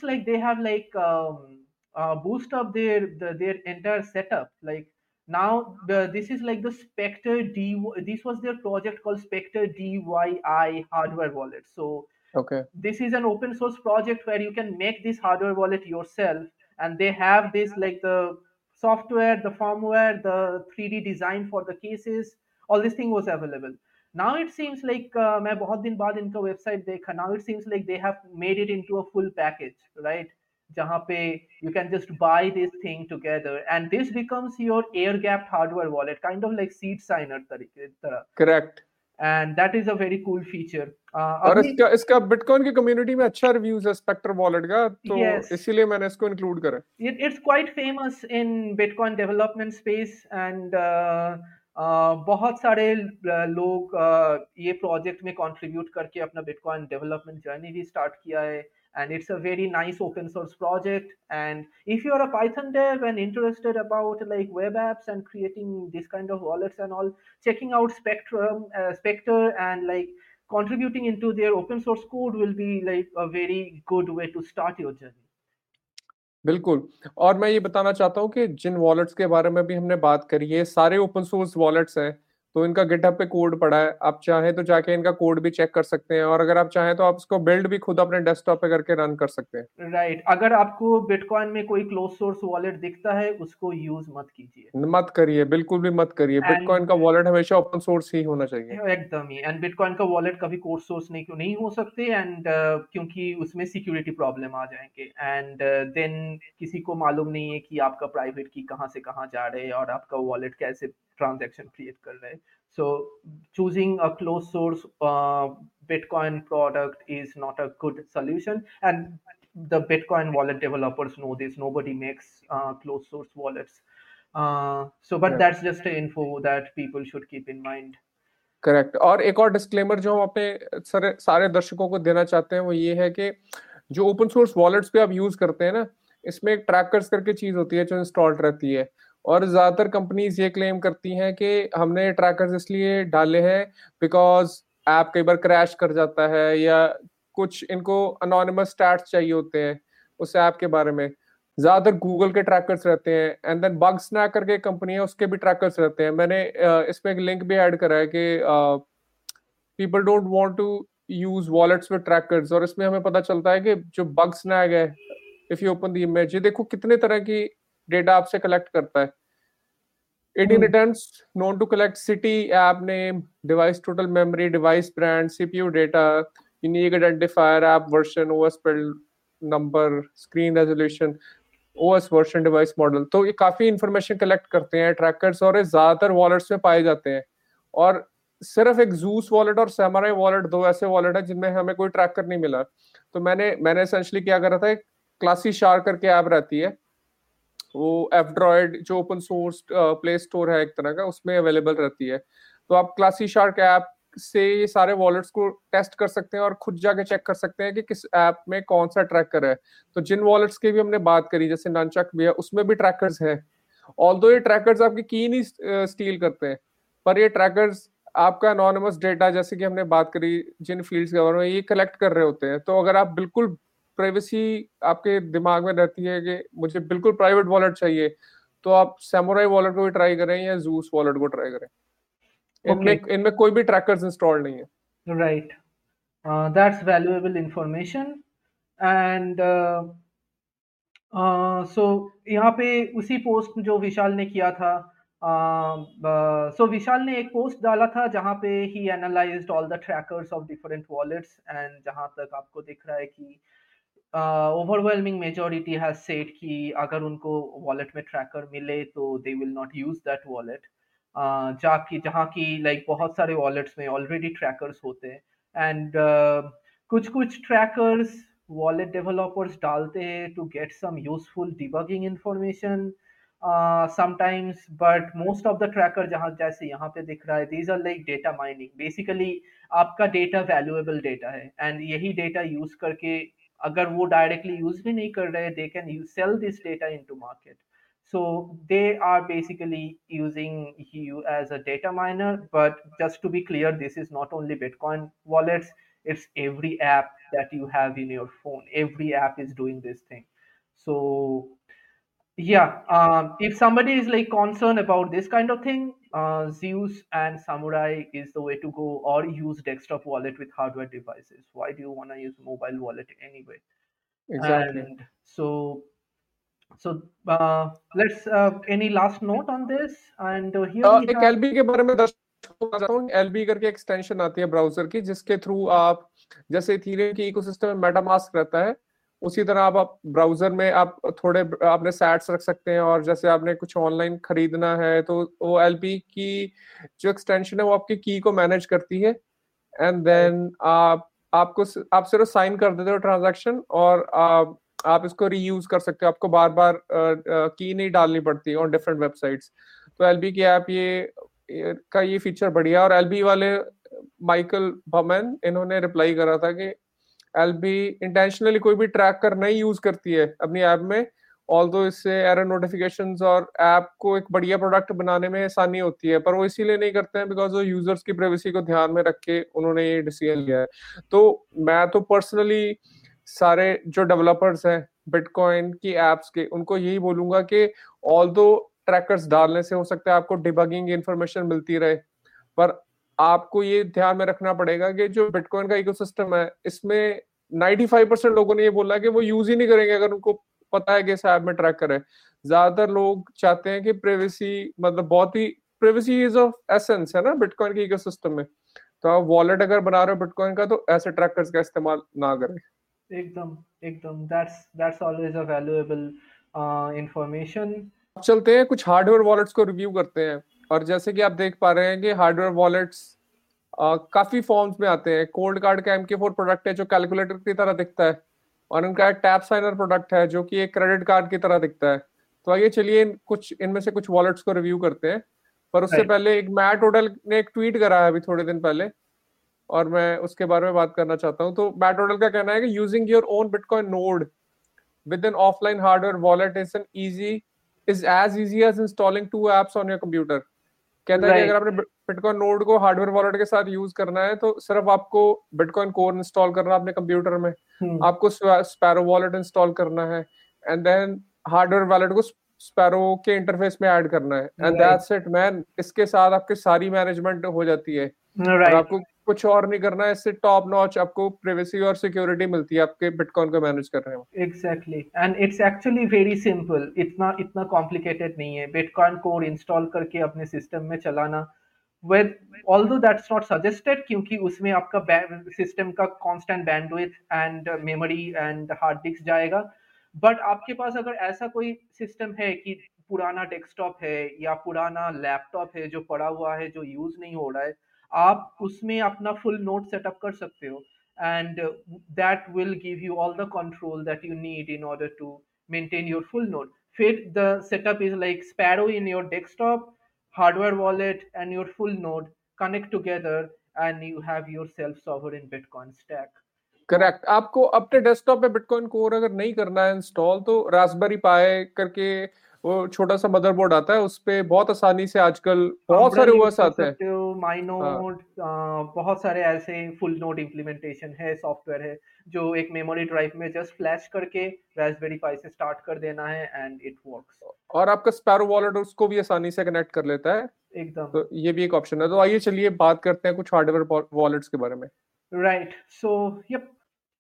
like they have like um, uh, boost up their the, their entire setup like now the, this is like the spectre d this was their project called spectre dyi hardware wallet. So okay. this is an open source project where you can make this hardware wallet yourself and they have this like the software the firmware the 3d design for the cases all this thing was available. Now it seems like uh, main bahut din baad inka website dekha now it seems like they have made it into a full package right? जहाँ पे you can just buy this thing together and this becomes your air gap hardware wallet kind of like seed signer तरीके तरह correct and that is a very cool feature और इसका इसका bitcoin की community में अच्छा रिव्यूज़ है Spectre wallet का तो yes. इसीलिए मैंने इसको इंक्लूड करा। It it's quite famous in bitcoin development space and बहुत सारे लोग ये प्रोजेक्ट में कंट्रीब्यूट करके अपना बिटकॉइन डेवलपमेंट जर्नी भी स्टार्ट किया है। and it's a very nice open source project and if you're a python dev and interested about like web apps and creating this kind of wallets and all checking out spectrum uh, spectre and like contributing into their open source code will be like a very good way to start your journey बिल्कुल और मैं ये बताना चाहता हूँ कि जिन wallets के बारे में भी हमने बात करी है सारे ओपन सोर्स वॉलेट्स हैं तो इनका गिटहब पे कोड पड़ा है। आप चाहें तो जाके इनका कोड भी चेक कर सकते हैं और अगर आप चाहें तो आप इसको बिल्ड भी खुद अपने डेस्कटॉप पे करके रन कर सकते हैं। Right right. अगर आपको बिटकॉइन में कोई क्लोज सोर्स वॉलेट दिखता है उसको यूज़ मत कीजिए। मत करिए बिल्कुल भी मत करिए। बिटकॉइन का वॉलेट हमेशा ओपन सोर्स ही होना चाहिए। एकदम ही। एंड बिटकॉइन का वॉलेट कभी कोड सोर्स नहीं नहीं हो सकते एंड uh, क्योंकि उसमें सिक्योरिटी प्रॉब्लम आ जाएँगे। एंड देन uh, किसी को मालूम नहीं है कि आपका प्राइवेट की कहाँ से कहाँ जा रहे हैं और आपका वॉलेट कैसे ट्रांजेक्शन क्रिएट कर रहे हैं। So choosing a close source bitcoin product is not a good solution and the bitcoin wallet developers know this nobody makes close source wallets so but that's just info that people should keep in mind correct और एक और disclaimer जो हम अपने सारे, सारे दर्शकों को देना चाहते हैं वो ये है कि जो ओपन सोर्स वॉलेट्स पे आप यूज़ करते हैं ना इसमें एक ट्रैकर्स करके चीज़ होती है जो इंस्टॉल्ड रहती है। और ज़्यादातर कंपनीज़ ये क्लेम करती हैं कि हमने ट्रैकर्स इसलिए डाले हैं बिकॉज़ ऐप कई बार क्रैश कर जाता है या कुछ इनको अनोनिमस स्टैट्स चाहिए होते हैं उस ऐप के बारे में। ज़्यादातर गूगल के ट्रैकर्स रहते हैं एंड देन बग स्नैक करके कंपनी है, उसके भी ट्रैकर्स रहते हैं। मैंने इसमें एक लिंक भी ऐड करा है कि people don't want to use wallets with trackers और इसमें हमें पता चलता है कि जो बग स्नैक है if you open the image ये देखो कितने तरह की डेटा आपसे कलेक्ट करता है। It hmm. returns known to collect city, app name, device total memory, device brand, CPU data, unique identifier, app version, OS build number, screen resolution, OS version, device model. तो ये काफ़ी information collect करते हैं trackers और ये ज़्यादातर wallets में पाए जाते हैं और सिर्फ़ एक जूस वॉलेट और सेमराई वॉलेट दो ऐसे वॉलेट है जिनमें हमें कोई ट्रैकर नहीं मिला तो मैंने मैंने एसेंशली क्या करा था क्लासी शार करके ऐप रहती है वो एफड्रॉइड जो ओपन सोर्स प्ले स्टोर है एक तरह का, उसमें अवेलेबल रहती है। तो आप क्लासी शार्क ऐप से ये सारे वॉलेट्स को टेस्ट कर सकते हैं और खुद जाके चेक कर सकते हैं कि किस ऐप में कौन सा ट्रैकर है। तो जिन वॉलेट्स की भी हमने बात करी, जैसे ननचक भी है, उसमें भी ट्रैकर्स है। ऑल ये ट्रैकर्स आपकी की नहीं स्टील करते हैं, पर ये ट्रैकर्स आपका अनोनमस डेटा जैसे कि हमने बात करी, जिन फील्ड्स के बारे में, ये कलेक्ट कर रहे होते हैं। तो अगर आप बिल्कुल प्राइवेसी आपके दिमाग में रहती है कि मुझे बिल्कुल प्राइवेट वॉलेट चाहिए तो आप सैमुराई वॉलेट को भी ट्राई करें या जूस वॉलेट को ट्राई करें। इनमें okay. इनमें कोई भी ट्रैकर्स इंस्टॉल नहीं है। Right that's valuable information and so यहाँ पे उसी पोस्ट जो विशाल ने किया था सो uh, विशाल ने एक पोस्ट डाला था जहाँ पे ही analysed all the trackers of different wallets and जहाँ तक आपको दिख रहा है कि ओवरवेलमिंग मेजोरिटी हैज़ सेड कि अगर उनको वॉलेट में ट्रैकर मिले तो they will not use that wallet जाकि जहाँ की लाइक बहुत सारे वॉलेट्स में ऑलरेडी ट्रैकर्स होते हैं। एंड कुछ कुछ ट्रैकर्स वॉलेट डेवलपर्स डालते हैं to get some useful debugging information sometimes but most of the tracker जहाँ, जैसे यहाँ पे दिख रहा है these are like data mining basically आपका डेटा वैल्यूएबल डेटा है। एंड यही डेटा यूज़ करके अगर वो डायरेक्टली यूज भी नहीं कर रहे they can you sell this data into market so they are basically using you as a data miner but just to be clear this is not only bitcoin wallets it's every app that you have in your phone every app is doing this thing so yeah um, if somebody is like concerned about this kind of thing uh, zeus and samurai is the way to go or use desktop wallet with hardware devices why do you want to use mobile wallet anyway exactly and so so uh, let's uh, any last note on this and uh, here uh, we एक have, LB के बारे में दर्शकों को बताता हूँ LB करके extension आती है ब्राउजर की जिसके थ्रू आप जैसे इथेरियम की इकोसिस्टम में मेटामास्क रहता है उसी तरह आप, आप ब्राउज़र में आप थोड़े आपने सैट्स रख सकते हैं और जैसे आपने कुछ ऑनलाइन खरीदना है तो वो एलबी की जो एक्सटेंशन है वो आपकी की को मैनेज करती है। एंड देन आप आपको आप सिर्फ़ साइन कर देते हो ट्रांजैक्शन और आप, आप इसको रीयूज कर सकते हो। आपको बार बार की नहीं डालनी पड़ती ऑन डिफरेंट वेबसाइट्स तो एलबी की ऐप ये का ये फीचर बढ़िया और एलबी वाले माइकल भमन इन्होंने रिप्लाई करा था कि एल बी इंटेंशनली कोई भी ट्रैक कर नहीं यूज़ करती है अपनी ऐप में ऑल दो इससे एरर नोटिफिकेशन और ऐप को एक बढ़िया प्रोडक्ट बनाने में आसानी होती है, पर वो इसीलिए नहीं करते हैं बिकॉज़ वो यूज़र्स की प्राइवेसी को ध्यान में रख के उन्होंने ये डिसीज़न लिया है। तो मैं तो पर्सनली सारे जो डेवलपर्स हैं बिटकॉइन की एप्स के, उनको यही बोलूँगा कि ऑल दो ट्रैकर्स डालने से हो सकता है आपको डिबगिंग इन्फॉर्मेशन मिलती रहे, पर आपको ये ध्यान में रखना पड़ेगा कि जो बिटकॉइन का इकोसिस्टम है इसमें 95 परसेंट लोगों ने ये बोला कि वो यूज़ ही नहीं करेंगे अगर उनको पता है कि इस ऐप में ट्रैक करे। ज़्यादातर लोग चाहते हैं कि प्राइवेसी मतलब बहुत ही प्राइवेसी इज़ ऑफ़ एसेंस है ना बिटकॉइन के इकोसिस्टम में। तो आप वॉलेट अगर बना रहे हो बिटकॉइन का तो ऐसे ट्रैकर्स का इस्तेमाल ना करें। एकदम एकदम। That's that's always a valuable information चलते हैं कुछ हार्डवेयर वॉलेट्स को रिव्यू करते हैं। और जैसे कि आप देख पा रहे हैं कि हार्डवेयर वॉलेट्स काफ़ी फॉर्म्स में आते हैं। कोल्ड कार्ड का एम के फोर प्रोडक्ट है जो कैलकुलेटर की तरह दिखता है और इनका एक टैप साइनर प्रोडक्ट है जो कि एक क्रेडिट कार्ड की तरह दिखता है। तो आइए चलिए कुछ इनमें से कुछ वॉलेट्स को रिव्यू करते हैं। पर उससे पहले एक मैट ओडल ने एक ट्वीट करा है अभी थोड़े दिन पहले और मैं उसके बारे में बात करना चाहता हूँ। तो मैट ओडल का कहना है कि using your own bitcoin node with an offline hardware wallet is an easy is as easy as installing two apps on your computer कहता है कि अगर आपने बिटकॉइन नोड को हार्डवेयर वॉलेट के साथ यूज़ करना है तो सिर्फ़ आपको बिटकॉइन कोर इंस्टॉल करना है अपने कंप्यूटर में। Hmm. आपको स्पैरो वॉलेट इंस्टॉल करना है एंड देन हार्डवेयर वॉलेट को स्पैरो के इंटरफेस में ऐड करना है। एंड दैट्स इट मैन इसके साथ आपके सारी मैनेजमेंट हो जाती है. और आपको कुछ और नहीं करना है इससे टॉप नॉच आपको प्राइवेसी और सिक्योरिटी मिलती है, आपके बिटकॉइन को मैनेज कर रहे हो exactly and it's actually very simple इतना इतना कॉम्प्लिकेटेड नहीं है। बिटकॉइन कोड इंस्टॉल करके अपने सिस्टम में चलाना। With, although that's not suggested, क्योंकि उसमें आपका सिस्टम का constant bandwidth and memory and hard disk जाएगा। बट आपके पास अगर ऐसा कोई सिस्टम है कि पुराना डेस्कटॉप है या पुराना लैपटॉप है जो पड़ा हुआ है, जो यूज़ नहीं हो रहा है आप उसमें अपना फुल नोट सेटअप कर सकते हो and that will give you all the control that you need in order to maintain your full node फिर the setup is like Sparrow in your desktop hardware wallet, and your full node connect together, and you have your self sovereign bitcoin stack. Correct आपको अपने desktop पे bitcoin core अगर नहीं करना है install तो Raspberry पाई करके वो छोटा सा मदरबोर्ड आता है उस पे बहुत आसानी से आजकल बहुत सारे ओएस आते हैं। माइनोड हाँ। बहुत सारे ऐसे फुल नोड इंप्लीमेंटेशन है सॉफ्टवेयर है जो एक मेमोरी ड्राइव में जस्ट फ्लैश करके रास्पबेरी पाई से स्टार्ट कर देना है एंड इट वर्क्स और आपका स्पैरो वॉलेट उसको भी आसानी से कनेक्ट कर लेता है। एकदम। तो ये भी एक ऑप्शन है। तो आइए चलिए बात करते हैं कुछ हार्डवेयर वॉलेट्स के बारे में। राइट सो यप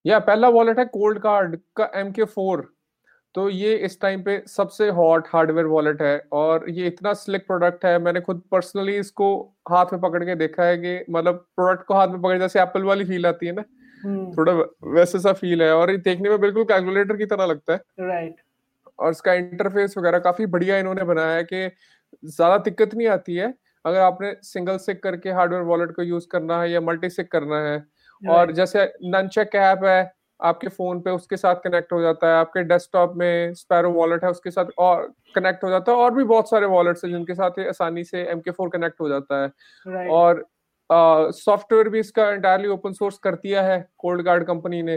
या पहला वॉलेट है कोल्ड कार्ड का एम के फोर तो ये इस टाइम पे सबसे हॉट हार्डवेयर वॉलेट है और ये इतना स्लिक प्रोडक्ट है मैंने खुद पर्सनली इसको हाथ में पकड़ के देखा है कि मतलब प्रोडक्ट को हाथ में पकड़ जैसे एप्पल वाली फील आती है ना हम्म। थोड़ा वैसे सा फील है और ये देखने में बिल्कुल कैलकुलेटर की तरह लगता है। राइट और इसका इंटरफेस वगैरह काफ़ी बढ़िया इन्होंने बनाया है कि ज़्यादा दिक्कत नहीं आती है अगर आपने सिंगल सिक करके हार्डवेयर वॉलेट को यूज़ करना है या मल्टी सिक करना है। और जैसे ननचेक ऐप है आपके फ़ोन पे उसके साथ कनेक्ट हो जाता है आपके डेस्कटॉप में स्पैरो वॉलेट है उसके साथ और कनेक्ट हो जाता है और भी बहुत सारे वॉलेट्स हैं जिनके साथ ये आसानी से एम के फोर कनेक्ट हो जाता है। Right. और सॉफ्टवेयर uh, भी इसका इंटायरली ओपन सोर्स कर दिया है कोल्ड गार्ड कंपनी ने।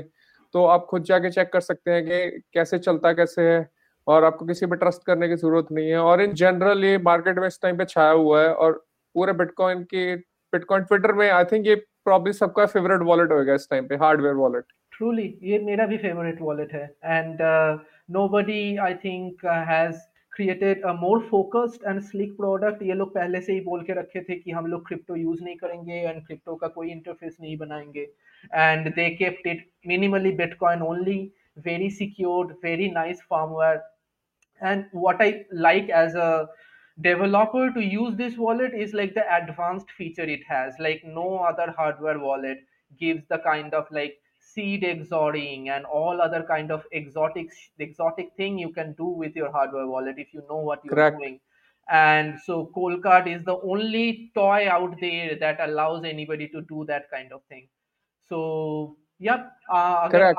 तो आप खुद जाके चेक कर सकते हैं कि कैसे चलता कैसे है और आपको किसी पर ट्रस्ट करने की ज़रूरत नहीं है। और इन जनरल ये मार्केट में इस टाइम पे छाया हुआ है और पूरे बिटकॉइन के बिटकॉइन ट्विटर में आई थिंक ये प्रॉब्लम सबका फेवरेट वॉलेट होगा इस टाइम पे हार्डवेयर वॉलेट ट्रूली ये मेरा भी फेवरेट वॉलेट है. And nobody I think has created a more focused and slick product ये लोग पहले से ही बोल के रखे थे कि हम लोग क्रिप्टो यूज़ नहीं करेंगे एंड क्रिप्टो का कोई इंटरफेस नहीं बनाएँगे. And they kept it minimally bitcoin only very secured very nice firmware and what I like as a developer to use this wallet is like the advanced feature it has, like no other hardware wallet gives the kind of like seed XORing and all other kind of exotic exotic thing you can do with your hardware wallet if you know what you're Correct. doing and so Coldcard is the only toy out there that allows anybody to do that kind of thing so yep uh, again,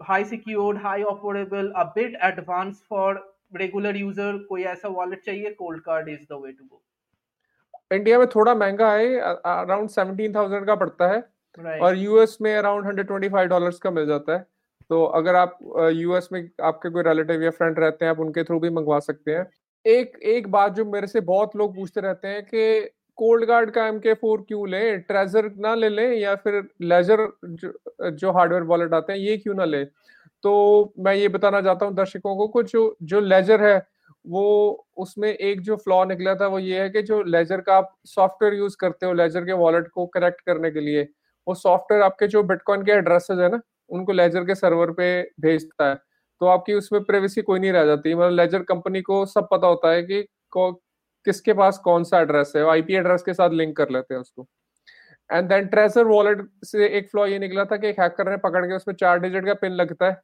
high secured high operable a bit advanced for regular user कोई ऐसा wallet चाहिए cold card is the way to go India में थोड़ा महंगा है around seventeen thousand का पड़ता है Right. और यूएस में around hundred twenty five dollar का मिल जाता है। तो अगर आप यूएस में आपके कोई रिलेटिव या फ्रेंड रहते हैं आप उनके थ्रू भी मंगवा सकते हैं। एक एक बात जो मेरे से बहुत लोग पूछते रहते हैं कि कोल्ड गार्ड का एम के फोर क्यों ले? ट्रेजर ना ले लें या फिर लेजर जो, जो हार्डवेयर वॉलेट आते हैं ये क्यों ना ले? तो मैं ये बताना चाहता हूँ दर्शकों को कुछ जो जो लेजर है वो उसमें एक जो फ्लॉ निकला था वो ये है कि जो लेजर का आप सॉफ्टवेयर यूज़ करते हो लेजर के वॉलेट को करेक्ट करने के लिए वो सॉफ्टवेयर आपके जो बिटकॉइन के एड्रेसेस है ना, उनको लेजर के सर्वर पे भेजता है। तो आपकी उसमें प्रेवेसी कोई नहीं रह जाती। मतलब लेजर कंपनी को सब पता होता है कि किसके पास कौन सा एड्रेस है। आईपी एड्रेस के साथ लिंक कर लेते हैं उसको। एंड देन ट्रेजर वॉलेट से एक फ्लॉ ये निकला था कि एक हैकर ने पकड़ के उसमें चार डिजिट का पिन लगता है।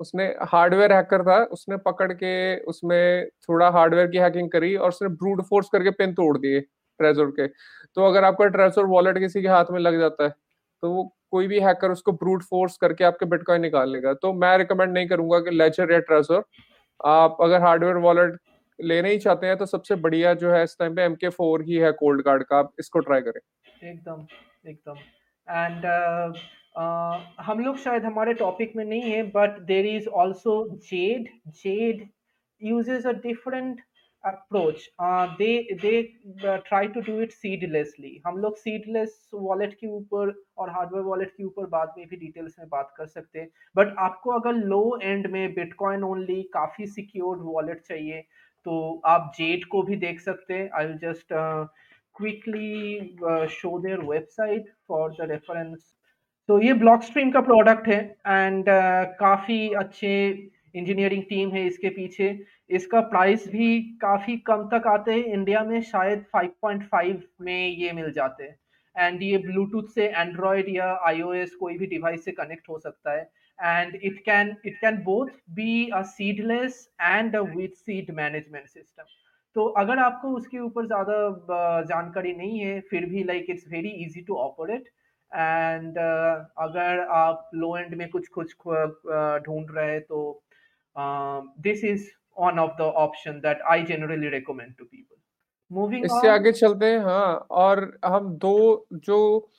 उसने हार्डवेयर हैकर था, उसने पकड़ के उसमें थोड़ा हार्डवेयर की हैकिंग करी और उसने ब्रूट फोर्स करके पिन तोड़ दिए ट्रेजर के। तो अगर आपका ट्रेजर वॉलेट किसी के हाथ में लग जाता है तो वो कोई भी हैकर उसको ब्रूट फोर्स करके आपके बिटकॉइन निकाल लेगा। तो मैं रिकमेंड नहीं करूँगा कि लेजर या ट्रेजर आप अगर हार्डवेयर वॉलेट लेना ही चाहते हैं तो सबसे बढ़िया जो है इस टाइम पे एम के फोर ही है कोल्ड कार्ड का आप इसको ट्राई करें। एकदम एकदम। एंड Uh, हम लोग शायद हमारे टॉपिक में नहीं है but there is also Jade Jade uses a different approach they uh, try to do it seedlessly. हम लोग सीडलेस वॉलेट के ऊपर और हार्डवेयर वॉलेट के ऊपर बाद में भी डिटेल्स में बात कर सकते हैं। बट आपको अगर लो एंड में बिटकॉइन ओनली काफ़ी सिक्योर्ड वॉलेट चाहिए तो आप जेट को भी देख सकते हैं। I just quickly show their website for the reference तो ये ब्लॉक स्ट्रीम का प्रोडक्ट है एंड uh, काफ़ी अच्छे इंजीनियरिंग टीम है इसके पीछे। इसका प्राइस भी काफ़ी कम तक आते हैं इंडिया में, शायद 5.5 में ये मिल जाते हैं। एंड ये ब्लूटूथ से एंड्रॉयड या आईओएस कोई भी डिवाइस से कनेक्ट हो सकता है। And it can it can both be a seedless and a with seed management system तो अगर आपको उसके ऊपर ज़्यादा जानकारी नहीं है, फिर भी like it's very easy to operate and अगर आप लो एंड में कुछ कुछ ढूंढ रहे हैं तो this is one of the option that I generally recommend to people moving इससे आगे चलते हैं हाँ और हम दो जो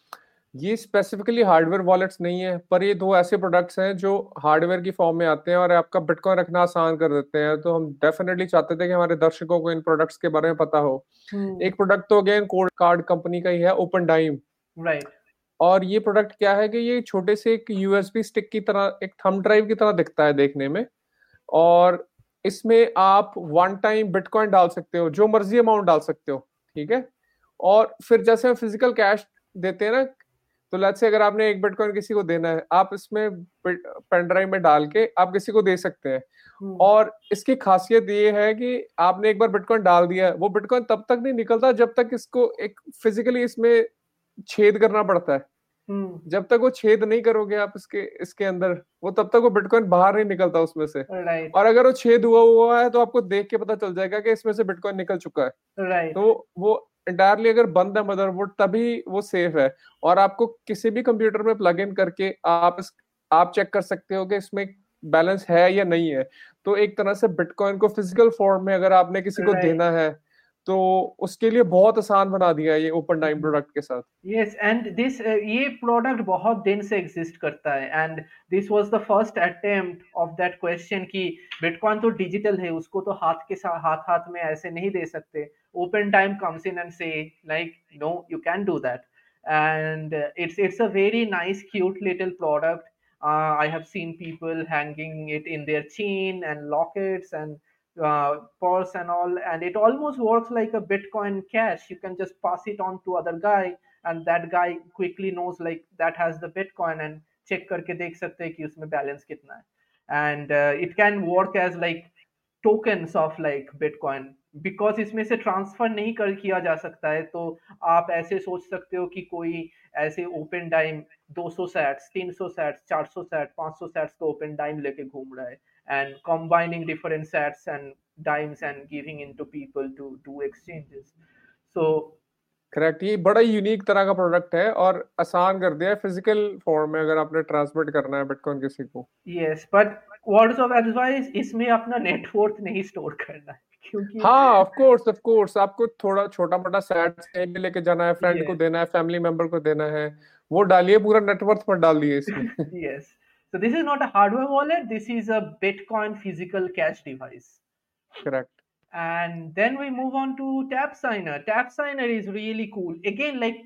ये स्पेसिफिकली हार्डवेयर वॉलेट्स नहीं है पर ये दो ऐसे प्रोडक्ट्स हैं जो हार्डवेयर की फॉर्म में आते हैं और आपका बिटकॉइन रखना आसान कर देते हैं। तो हम डेफिनेटली चाहते थे कि हमारे दर्शकों को इन प्रोडक्ट्स के बारे में पता हो। hmm. एक प्रोडक्ट तो अगेन कोड कार्ड कंपनी का ही है ओपन डाइम राइट और ये प्रोडक्ट क्या है कि ये छोटे से एक यूएसबी स्टिक की तरह एक थंब ड्राइव की तरह दिखता है देखने में। और इसमें आप वन टाइम बिटकॉइन डाल सकते हो जो मर्ज़ी अमाउंट डाल सकते हो ठीक है और फिर जैसे हम फ़िज़िकल कैश देते हैं ना तो लेट्स से अगर आपने एक बिटकॉइन किसी को देना है आप इसमें पेन ड्राइव में डाल के आप किसी को दे सकते हैं हम्म। और इसकी खासियत ये है कि आपने एक बार बिटकॉइन डाल दिया वो बिटकॉइन तब तक नहीं निकलता जब तक इसको एक फिजिकली इसमें छेद करना पड़ता है। जब तक वो छेद नहीं करोगे आप इसके इसके अंदर वो तब तक वो बिटकॉइन बाहर नहीं निकलता उसमें से। और अगर वो छेद हुआ हुआ है तो आपको देख के पता चल जाएगा कि इसमें से बिटकॉइन निकल चुका है। तो वो इंटायरली अगर बंद है मदरबोर्ड तभी वो सेफ़ है। और आपको किसी भी कंप्यूटर में प्लग इन करके आप इस आप चेक कर सकते हो कि इसमें बैलेंस है या नहीं है। तो एक तरह से बिटकॉइन को फ़िज़िकल फॉर्म में अगर आपने किसी को देना है तो उसके लिए बहुत आसान बना दिया है ये ओपन टाइम प्रोडक्ट के साथ। यस एंड दिस ये प्रोडक्ट बहुत दिन से एग्जिस्ट करता है and this was the first attempt of that question कि बिटकॉइन तो डिजिटल है उसको तो हाथ के साथ हाथ हाथ में ऐसे नहीं दे सकते। Open time comes in and say like no you can do that it's it's a very nice cute little product. Uh, i have seen people hanging it in their chain and lockets and uh, purse and all and it almost works like a bitcoin cash you can just pass it on to other guy and that guy quickly knows like that has the bitcoin and check करके देख सकते हैं कि उसमें balance कितना है and it can work as like tokens of like bitcoin because इसमें से ट्रांसफ़र नहीं कर किया जा सकता है तो आप ऐसे सोच सकते हो कि कोई ऐसे open time 200 sats 300 sats 400 sat 500 sats का ओपन टाइम लेके घूम रहा है and combining different sets and dimes and giving into people to do exchanges. So correct ये बड़ा यूनिक तरह का प्रोडक्ट है और आसान कर दिया है फ़िज़िकल फॉर्म में अगर आपने ट्रांसमिट करना है बिटकॉइन किसी को। Yes but words of advice इसमें अपना नेटवर्थ नहीं स्टोर करना है क्योंकि हाँ ऑफ़ कोर्स ऑफ़ कोर्स आपको थोड़ा छोटा मोटा सेट लेके जाना है फ्रेंड yes. को देना है फैमिली मेंबर को देना है वो डालिए पूरा नेटवर्थ पर डाल दिए इसमें। Yes So this is not a hardware wallet. This is a Bitcoin physical cash device. Correct. And then we move on to Tap Signer. Tap Signer is really cool. Again, like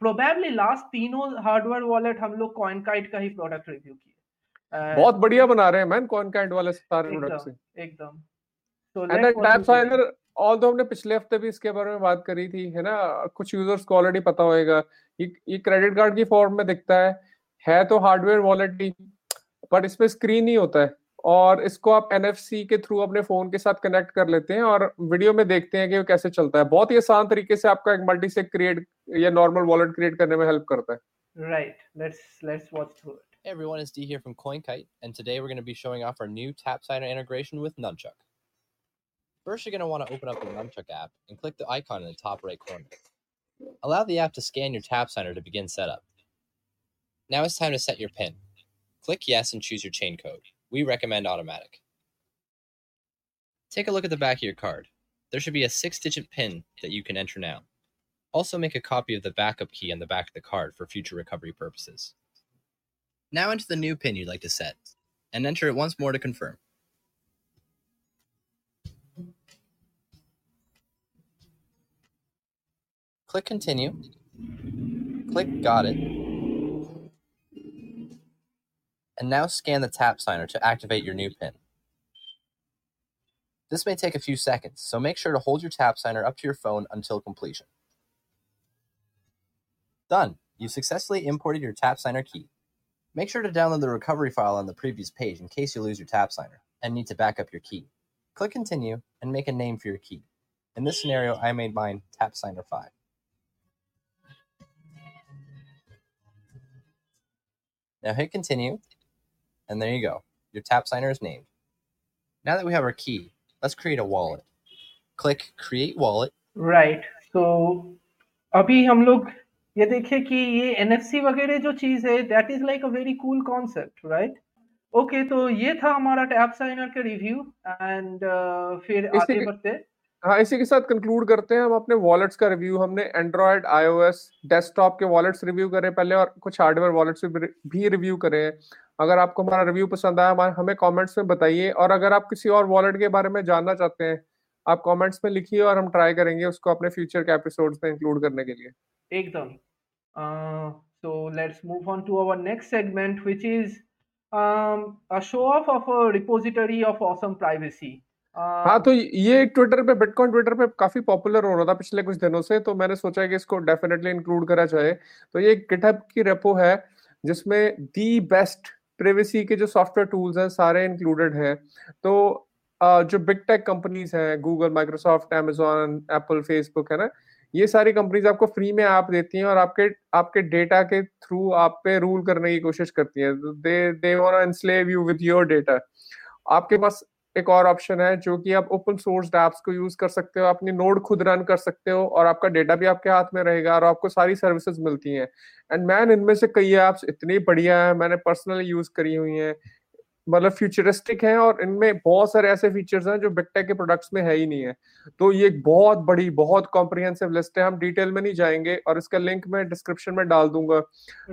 probably last तीनों hardware wallet हम लोग CoinKite का ही product review किए. Uh, बहुत बढ़िया बना रहे हैं मैन CoinKite वाले सारे प्रोडक्ट से. एकदम. So and Tap Signer all तो हमने पिछले हफ़्ते भी इसके बारे में बात करी थी है ना कुछ यूज़र्स को ऑलरेडी पता होएगा ये ये क्रेडिट कार्ड की फॉर्म में दिखता है है तो हार्डवेयर वॉलेट ही बट इसमें स्क्रीन ही होता है और इसको आप एनएफसी के थ्रू अपने फ़ोन के साथ कनेक्ट कर लेते हैं और वीडियो में देखते हैं कि वो कैसे चलता है बहुत ही आसान तरीके से आपका एक मल्टी से क्रिएट या नॉर्मल वॉलेट क्रिएट करने में हेल्प करता है right let's let's watch through it Hey everyone, it's D here from CoinKite, and today we're going to be showing off our new Tap Signer integration with Nunchuck. First, you're going to want to open up the Nunchuck app and click the icon in the top right corner. Allow the app to scan your Tap Signer to begin setup. Now it's time to set your PIN. Click yes and choose your chain code. We recommend automatic. Take a look at the back of your card. There should be a six digit PIN that you can enter now. Also, make a copy of the backup key on the back of the card for future recovery purposes. Now, enter the new PIN you'd like to set and enter it once more to confirm. Click Continue. Click Got It and now scan the tap signer to activate your new PIN. This may take a few seconds, so make sure to hold your tap signer up to your phone until completion. Done. You've successfully imported your tap signer key. Make sure to download the recovery file on the previous page in case you lose your tap signer and need to back up your key. Click continue and make a name for your key. In this scenario, I made mine tap signer 5. Now hit continue and there you go. Your tap signer is named. Now that we have our key, let's create a wallet. Click create wallet. Right. So अभी हम लोग ये देखें कि ये NFC वगैरह जो चीज है that is like a very cool concept right okay तो ये था हमारा टैप साइनर का रिव्यू एंड uh, फिर आगे बढ़ते हाँ इसी के साथ कंक्लूड करते हैं हम अपने वॉलेट्स का रिव्यू हमने एंड्रॉयड आईओएस डेस्कटॉप के वॉलेट्स रिव्यू करे पहले और कुछ हार्डवेयर वॉलेट्स भी रिव्यू करे हैं। अगर आपको हमारा रिव्यू पसंद आया हमें कमेंट्स में बताइए और अगर आप किसी और वॉलेट के बारे में जानना चाहते हैं, आप कमेंट्स में लिखिए और हम ट्राई करेंगे उसको अपने फ्यूचर के एपिसोड्स में इंक्लूड करने के लिए। एकदम। So let's move on to our next segment which is a show of of a repository of awesome privacy हाँ तो ये ट्विटर पे बिटकॉइन ट्विटर पे काफ़ी पॉपुलर हो रहा था पिछले कुछ दिनों से तो मैंने सोचा कि इसको डेफिनेटली इंक्लूड करा जाए। तो ये गिटहब की रेपो है, जिसमें दी बेस्ट प्रिवेसी के जो सॉफ्टवेयर टूल्स हैं, सारे इंक्लूडेड हैं। तो जो बिग टेक कंपनीज़ हैं Google Microsoft Amazon Apple Facebook है ना? ये सारी कंपनीज़ आपको फ्री में ऐप देती हैं और आपके आपके डेटा के थ्रू आप पे रूल करने की कोशिश करती हैं। They they want to enslave you with your data आपके पास एक और ऑप्शन है जो कि आप ओपन सोर्स एप्स को यूज़ कर सकते हो अपनी नोड खुद रन कर सकते हो और आपका डेटा भी आपके हाथ में रहेगा और आपको सारी सर्विसेज़ मिलती हैं। एंड मैन इनमें से कई एप्स इतनी बढ़िया है मैंने पर्सनली यूज़ करी हुई हैं। मतलब फ्यूचरिस्टिक है और इनमें बहुत सारे ऐसे फीचर्स हैं जो बिगटेक के प्रोडक्ट्स में है ही नहीं है। तो ये एक बहुत बड़ी बहुत कॉम्प्रिहेंसिव लिस्ट है हम डिटेल में नहीं जाएँगे और इसका लिंक मैं डिस्क्रिप्शन में डाल दूँगा।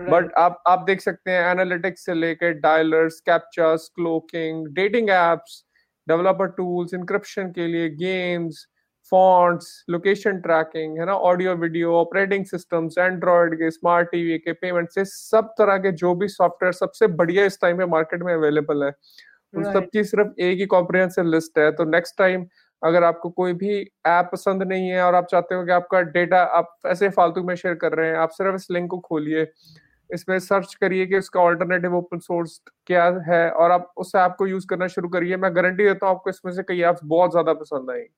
बट आप आप देख सकते हैं एनालिटिक्स से लेकर dialers captchas cloaking dating apps developer tools encryption के लिए गेम्स फॉन्ट्स लोकेशन ट्रैकिंग है ना? Audio video operating systems Android के स्मार्ट टीवी के पेमेंट से सब तरह के जो भी सॉफ्टवेयर सबसे बढ़िया इस टाइम पे मार्केट में अवेलेबल है। उन right. सबकी सिर्फ़ एक ही कॉम्प्रिहेंसिव लिस्ट है। तो नेक्स्ट टाइम अगर आपको कोई भी ऐप पसंद नहीं है और आप चाहते हो कि आपका डेटा आप ऐसे फालतू में शेयर कर रहे हैं आप सिर्फ़ इस लिंक को खोलिए। इसमें सर्च करिए कि उसका ऑल्टरनेटिव ओपन सोर्स क्या है और आप उस ऐप को यूज़ करना शुरू करिए। मैं गारंटी देता हूँ आपको इसमें से कई ऐप्स बहुत ज़्यादा पसंद आएँगे।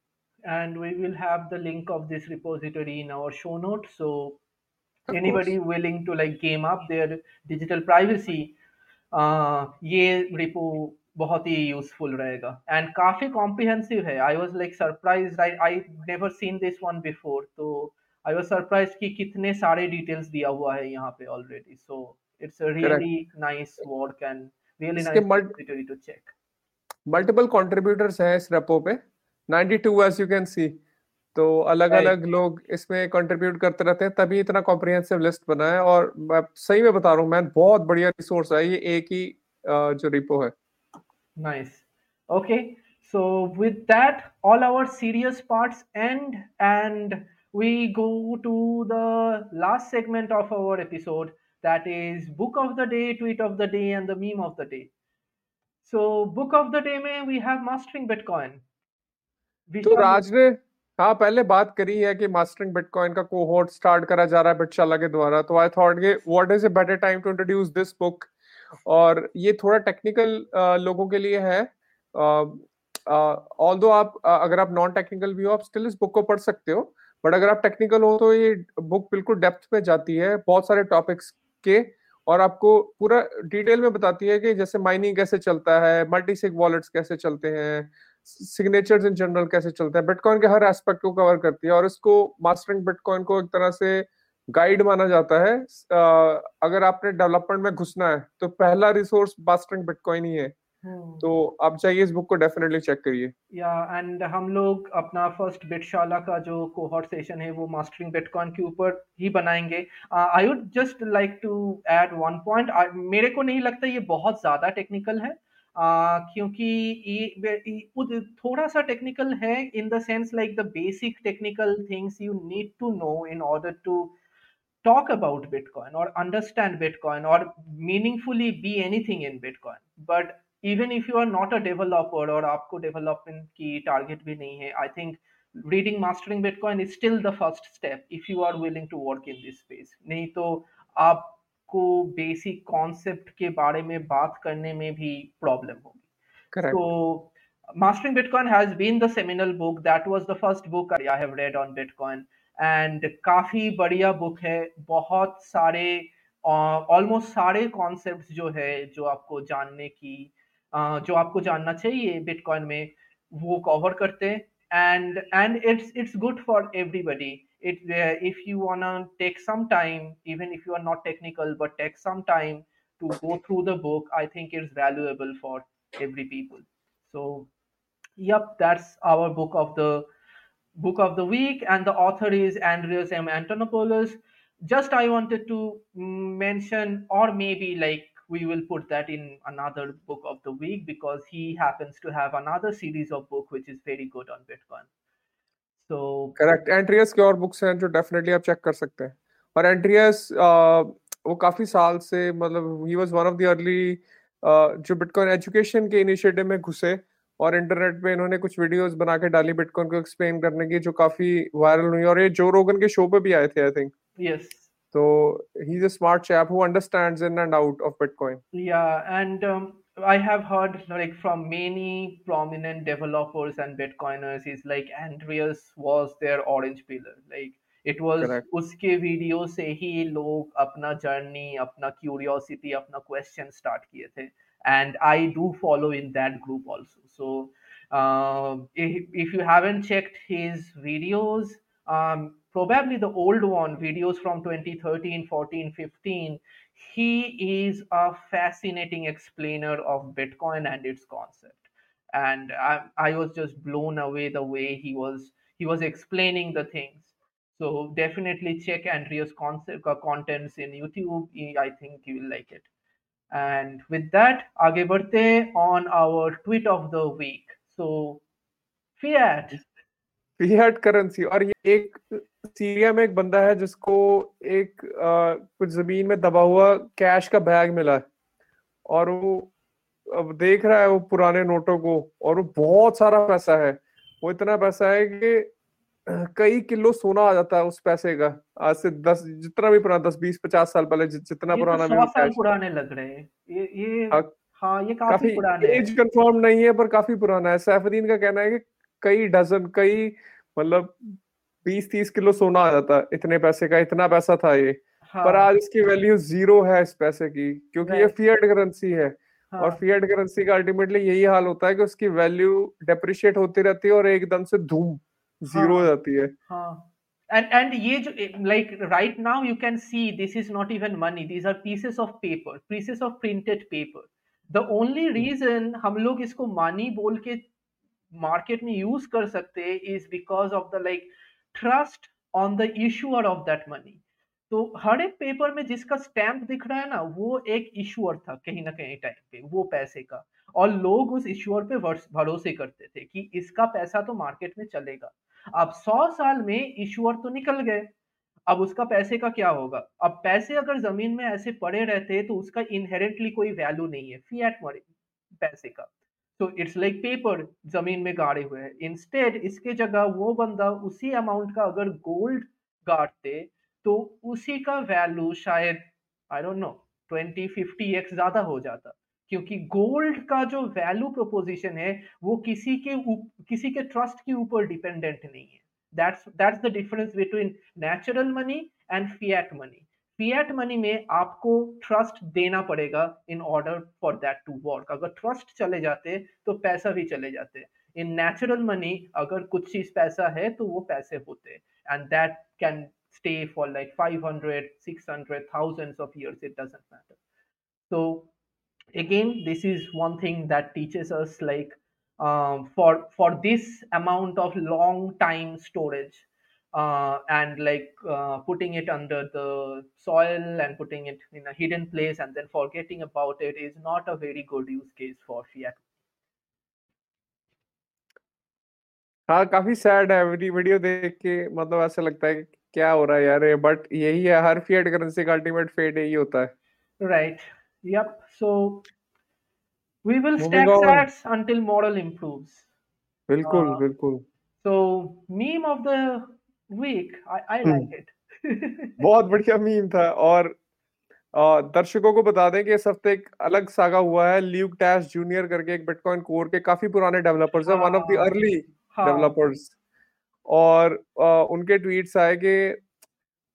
And we will have the link of this repository in our show notes so of anybody course. willing to like game up their digital privacy uh, ये repo बहुत ही यूजफुल रहेगा। एंड काफ़ी कॉम्प्रिहेंसिव है। I was like surprise I never seen this one before तो I was surprise कि कितने सारे डिटेल्स दिया हुआ है यहाँ पे already so it's a really nice work and really nice to check multiple contributors हैं इस रेपो पे. 92 एज यू कैन सी तो अलग अलग लोग इसमें कंट्रीब्यूट करते रहते हैं तभी इतना कॉम्प्रिहेंसिव लिस्ट बना है और मैं सही में बता रहा हूँ मैं बहुत बढ़िया रिसोर्स है ये एक ही जो रिपो है। Nice okay so with that all our serious parts end and we go to the last segment of our episode that is book of the day tweet of the day and the meme of the day. So book of the day में we have mastering bitcoin. तो राज ने हाँ पहले बात करी है कि mastering bitcoin का कोहोर्ट स्टार्ट करा जा रहा है बिटशाला के द्वारा। तो आई थॉट कि what is a better time to introduce this book और ये थोड़ा टेक्निकल लोगों के लिए है। ऑल दो आप अगर आप नॉन टेक्निकल भी हो आप स्टिल इस बुक को पढ़ सकते हो। बट अगर आप टेक्निकल हो तो ये बुक बिल्कुल डेप्थ में जाती है, बहुत सारे टॉपिक्स के, और आपको पूरा डिटेल में बताती है कि जैसे माइनिंग कैसे चलता है मल्टी सिग वॉलेट्स कैसे चलते हैं सिग्नेचर्स इन जनरल कैसे चलते हैं बिटकॉइन के हर एस्पेक्ट को कवर करती है, और इसको मास्टरिंग बिटकॉइन को एक तरह से गाइड माना जाता है अगर आपने डेवलपमेंट में घुसना है तो पहला रिसोर्स मास्टरिंग बिटकॉइन ही है। तो आप चाहिए इस बुक को डेफिनेटली चेक करिए। या एंड हम लोग अपना फ़र्स्ट बिटशाला का जो कोहॉर्ट सेशन है वो मास्टरिंग बिटकॉइन के ऊपर ही बनाएँगे। I would just like to add one point मेरे को नहीं लगता ये बहुत ज़्यादा टेक्निकल है uh, क्योंकि ये थोड़ा सा टेक्निकल है in the sense like the basic technical things you need to know in order to talk about bitcoin or understand bitcoin or meaningfully be anything in bitcoin but even if you are not a developer और आपको development की target भी नहीं है I think reading mastering bitcoin is still the first step if you are willing to work in this space नहीं तो आपको basic concept के बारे में बात करने में भी प्रॉब्लम होगी। तो mastering bitcoin has been the seminal book that was the first book I have read on bitcoin and काफ़ी बढ़िया बुक है। बहुत सारे ऑलमोस्ट uh, सारे कॉन्सेप्ट जो है जो आपको जानने की जो आपको जानना चाहिए बिटकॉइन में वो कवर करते हैं and and it's it's good for everybody it uh, if you wanna take some time even if you are not technical but take some time to go through the book i think it's valuable for every people so yep that's our book of the book of the week and the author is andreas m antonopoulos just i wanted to mention or maybe like we will put that in another book of the week because he happens to have another series of book which is very good on bitcoin. तो correct Andreas के और books हैं जो definitely आप check कर सकते हैं. और एंट्रियस वो काफ़ी साल से मतलब ही was one of the early जो बिटकॉइन एजुकेशन के इनिशिएटिव में घुसे और इंटरनेट पे इन्होंने कुछ वीडियोस बना के डाली बिटकॉइन को एक्सप्लेन करने की जो काफ़ी वायरल हुई और ये जो रोगन के शो पे भी आए थे I think yes तो he is a smart chap who understands in and out of bitcoin या and I have heard like from many prominent developers and Bitcoiners is like Andreas was their orange pillar. Like it was Correct. उसके video से ही लोग अपना journey अपना curiosity अपना question start किए थे and I do follow in that group also. So uh, if, if you haven't checked his videos um, probably the old one, videos from 2013, 14, 15. He is a fascinating explainer of Bitcoin and its concept. And I, I was just blown away the way he was he was explaining the things. So definitely check Andrea's concept uh, contents in YouTube. I think you will like it. And with that, Aage on our tweet of the week. So, Fiat. Fiat currency और ये एक Syria में एक बंदा है जिसको एक आ, कुछ ज़मीन में दबा हुआ कैश का बैग मिला है। और वो अब देख रहा है वो पुराने नोटों को और वो बहुत सारा पैसा है। वो इतना पैसा है कि कई किलो सोना आ जाता है उस पैसे का। आज से दस जितना भी पुराना दस बीस पचास साल पहले जितना ये तो पुराना भी साल पुराने लग रहे हैं। ये ये हाँ, हाँ ये काफ़ी काफ़ी पुराने हैं। एज कंफर्म नहीं है पर काफ़ी पुराना है। सैफुद्दीन का कहना है कि कई डजन कई मतलब बीस तीस किलो सोना आ जाता इतने पैसे का इतना पैसा था ये। पर हाँ आज इसकी वैल्यू ज़ीरो है इस पैसे की क्योंकि ये. फिएट करेंसी है। और हाँ। फिएट करेंसी का अल्टीमेटली यही हाल होता है कि उसकी वैल्यू डेप्रिशिएट होती रहती है और एकदम से धूम ज़ीरो हो हाँ। जाती है। हाँ। And and ये जो like right now you can see this is not even money these are pieces of paper pieces of printed paper. The only reason हम लोग इसको money बोल के मार्केट में यूज़ कर सकते is because of the, like, trust on the issuer of that money. तो हर एक पेपर में जिसका स्टैंप दिख रहा है ना, वो एक इशुअर था कहीं ना कहीं टाइम पे, वो पैसे का। और लोग उस इशुअर पे भरोसे करते थे कि इसका पैसा तो मार्केट में चलेगा। अब सौ साल में इशुअर तो निकल गए। अब उसका पैसे का क्या होगा? अब पैसे अगर ज़मीन में ऐसे पड़े रहते तो उसका इनहेरेंटली कोई वैल्यू नहीं है। फिएट मरे पैसे का। तो इट्स लाइक पेपर ज़मीन में गाड़े हुए हैं। इंस्टेड इसके जगह वो बंदा उसी अमाउंट का अगर गोल्ड गाड़ते तो उसी का वैल्यू शायद I don't know twenty fifty X ज़्यादा हो जाता। क्योंकि गोल्ड का जो वैल्यू प्रोपोजिशन है, वो किसी के ऊप- किसी के ट्रस्ट के ऊपर डिपेंडेंट नहीं है। That's that's the difference between natural money and fiat money fiat money में आपको ट्रस्ट देना पड़ेगा in order for that to work अगर ट्रस्ट चले जाते तो पैसा भी चले जाते. इन नेचुरल मनी अगर कुछ चीज़ पैसा है तो वो पैसे होते. And that can stay for like five hundred six hundred thousand of year it ड matter so again this is one thing that teaches us like for for this amount of long time storage uh, and like uh, putting it under the soil and putting it in a hidden place and then forgetting about it is not a very good use case for fiat हाँ काफी sad है video video देख के मतलब ऐसा लगता है कि क्या हो रहा है यार बट यही है हर फिएट करेंसी का अल्टीमेट फेट यही होता है right yep so we will Moving stack on. sats until model improves बिल्कुल हाँ। बिल्कुल So meme of the I Hmm. like it. बहुत बढ़िया मीम था और दर्शकों को बता दें कि इस हफ़्ते एक अलग सागा हुआ है ल्यूक टैश जूनियर करके एक बिटकॉइन कोर के काफ़ी पुराने डेवलपर्स हैं one of the. Early developers और अ, उनके ट्वीट्स आए कि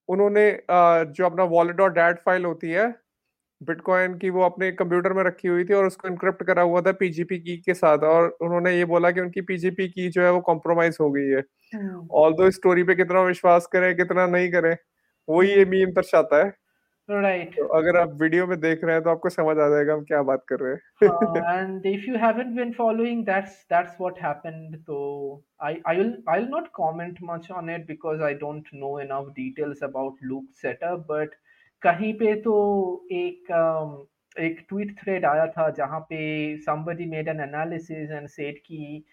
उन्होंने अ, जो अपना वॉलेट और डैट फ़ाइल होती है बिटकॉइन की वो अपने कंप्यूटर में रखी हुई थी और उसको इनक्रिप्ट करा हुआ था पीजीपी की के साथ और उन्होंने ये बोला कि उनकी पीजीपी की जो है वो कॉम्प्रोमाइज हो गई है. ऑल दो स्टोरी पे कितना विश्वास करें कितना नहीं करें वही ये मीम दर्शाता है right. तो अगर आप वीडियो में देख रहे हैं तो आपको समझ आ जाएगा हम क्या बात कर रहे हैं Uh, and if you haven't been following, that's that's what happened. So I I will I'll not comment much on it because I don't know enough details about Luke's setup. But कहीं पे तो एक um, एक tweet thread आया था जहाँ पे somebody made an analysis and said कि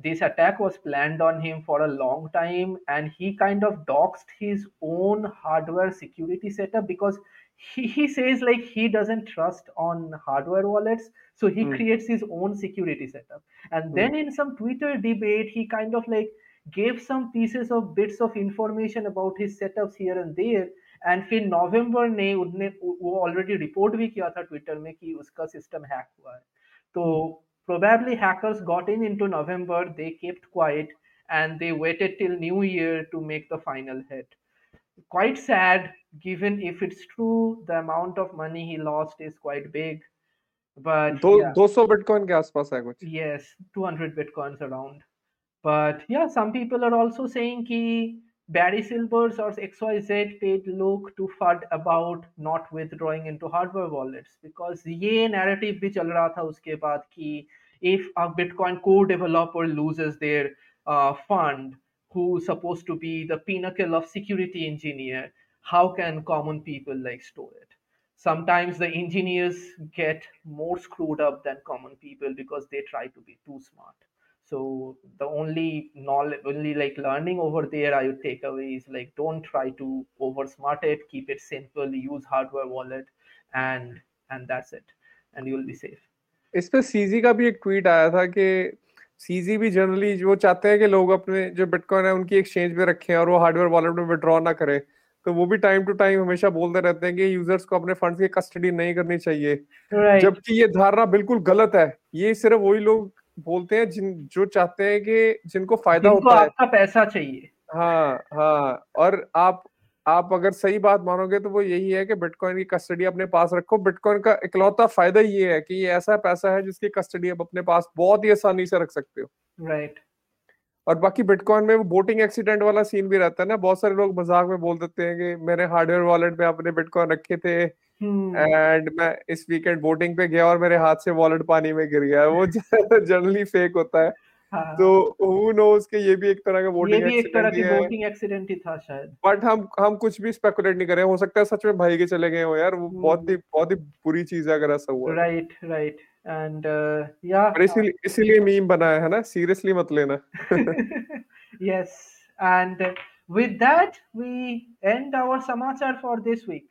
this attack was planned on him for a long time and he kind of doxed his own hardware security setup because he, he says like he doesn't trust on hardware wallets so he Hmm. creates his own security setup and then in some twitter debate he kind of like gave some pieces of bits of information about his setups here and there and फिर नवंबर ने उनने वो already report भी किया था Twitter में कि उसका सिस्टम हैक हुआ है तो Probably hackers got in into November, they kept quiet, and they waited till New Year to make the final hit. Quite sad, given if it's true, the amount of money he lost is quite big. But Do, yeah. 200 Bitcoin gas aaspaas. Yes, 200 Bitcoins around. But yeah, some people are also saying ki Barry Silbers or XYZ paid Luke to FUD about not withdrawing into hardware wallets because ये narrative भी चल रहा था उसके बाद कि if a Bitcoin core developer loses their uh, fund who's supposed to be the pinnacle of security engineer, how can common people like store it? sometimes the engineers get more screwed up than common people because they try to be too smart So the only knowledge only like learning over there i would take away is like don't try to over smart it keep it simple use hardware wallet and and that's it and you'll be safe इस पे CG का भी एक tweet आया था कि CG भी generally वो चाहते हैं कि लोग अपने जो बिटकॉइन है उनकी एक्सचेंज पे रखें और वो हार्डवेयर वॉलेट में विड्रॉ ना करें तो वो भी टाइम टू टाइम हमेशा बोलते रहते हैं कि यूज़र्स को अपने फंड्स की कस्टडी नहीं करनी चाहिए right जबकि ये धारणा बिल्कुल गलत है ये सिर्फ़ वही लोग बोलते हैं जिन जो चाहते हैं कि जिनको फ़ायदा जिनको होता आपका है। आपका पैसा चाहिए। हाँ हाँ और आप आप अगर सही बात मानोगे तो वो यही है कि बिटकॉइन की कस्टडी अपने पास रखो। बिटकॉइन का इकलौता फ़ायदा ये है कि ये ऐसा पैसा है जिसकी कस्टडी आप अपने पास बहुत ही आसानी से रख सकते हो। Right right. और बाकी बिटकॉइन में वो बोटिंग एक्सीडेंट वाला सीन भी रहता है ना बहुत सारे लोग मज़ाक में बोल देते हैं कि मैंने हार्डवेयर वॉलेट में अपने बिटकॉइन रखे थे. एंड मैं इस वीकेंड बोटिंग पे गया और मेरे हाथ से वॉलेट पानी में गिर गया। वो जनरली फेक होता है। हाँ, तो हु नोस कि ये भी एक तरह का बोटिंग एक्सीडेंट ही एक्सीडेंट ही। था शायद। बट हम हम कुछ भी स्पेकुलेट नहीं करें। हो सकता है सच में भाई के चले गए हो यार। वो बहुत ही बहुत ही बुरी चीज़ है अगर ऐसा हुआ। Right right right and uh, yeah पर इसीलिए इसीलिए मीम बनाया है ना सीरियसली मत लेना yes and uh, with that we end our samachar for this week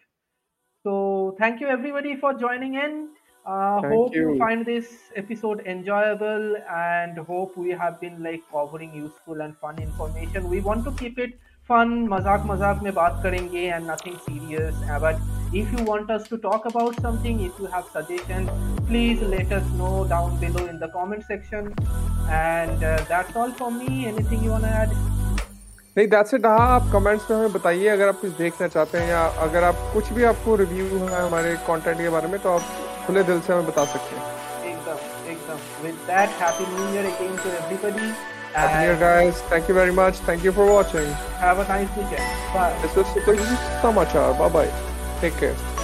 so thank you everybody for joining in uh, Thank hope you. you. find this episode enjoyable and hope we have been like covering useful and fun information we want to keep it fun mazak mazak mein baat karenge and nothing serious Uh, but if you want us to talk about something if you have suggestions please let us know down below in the comment section and uh, that's all from me anything you want to add नहीं that's it हाँ आप comments में हमें बताइए अगर आप कुछ देखना चाहते हैं या अगर आप कुछ भी आपको रिव्यू है हमारे कंटेंट के बारे में तो आप खुले दिल से हमें बता सकते हैं एकदम एकदम with that happy new year again to everybody Happy New Year, and guys. Thank you very much. Thank you for watching. have a nice weekend bye This was Super Samachar. Bye bye. Take care.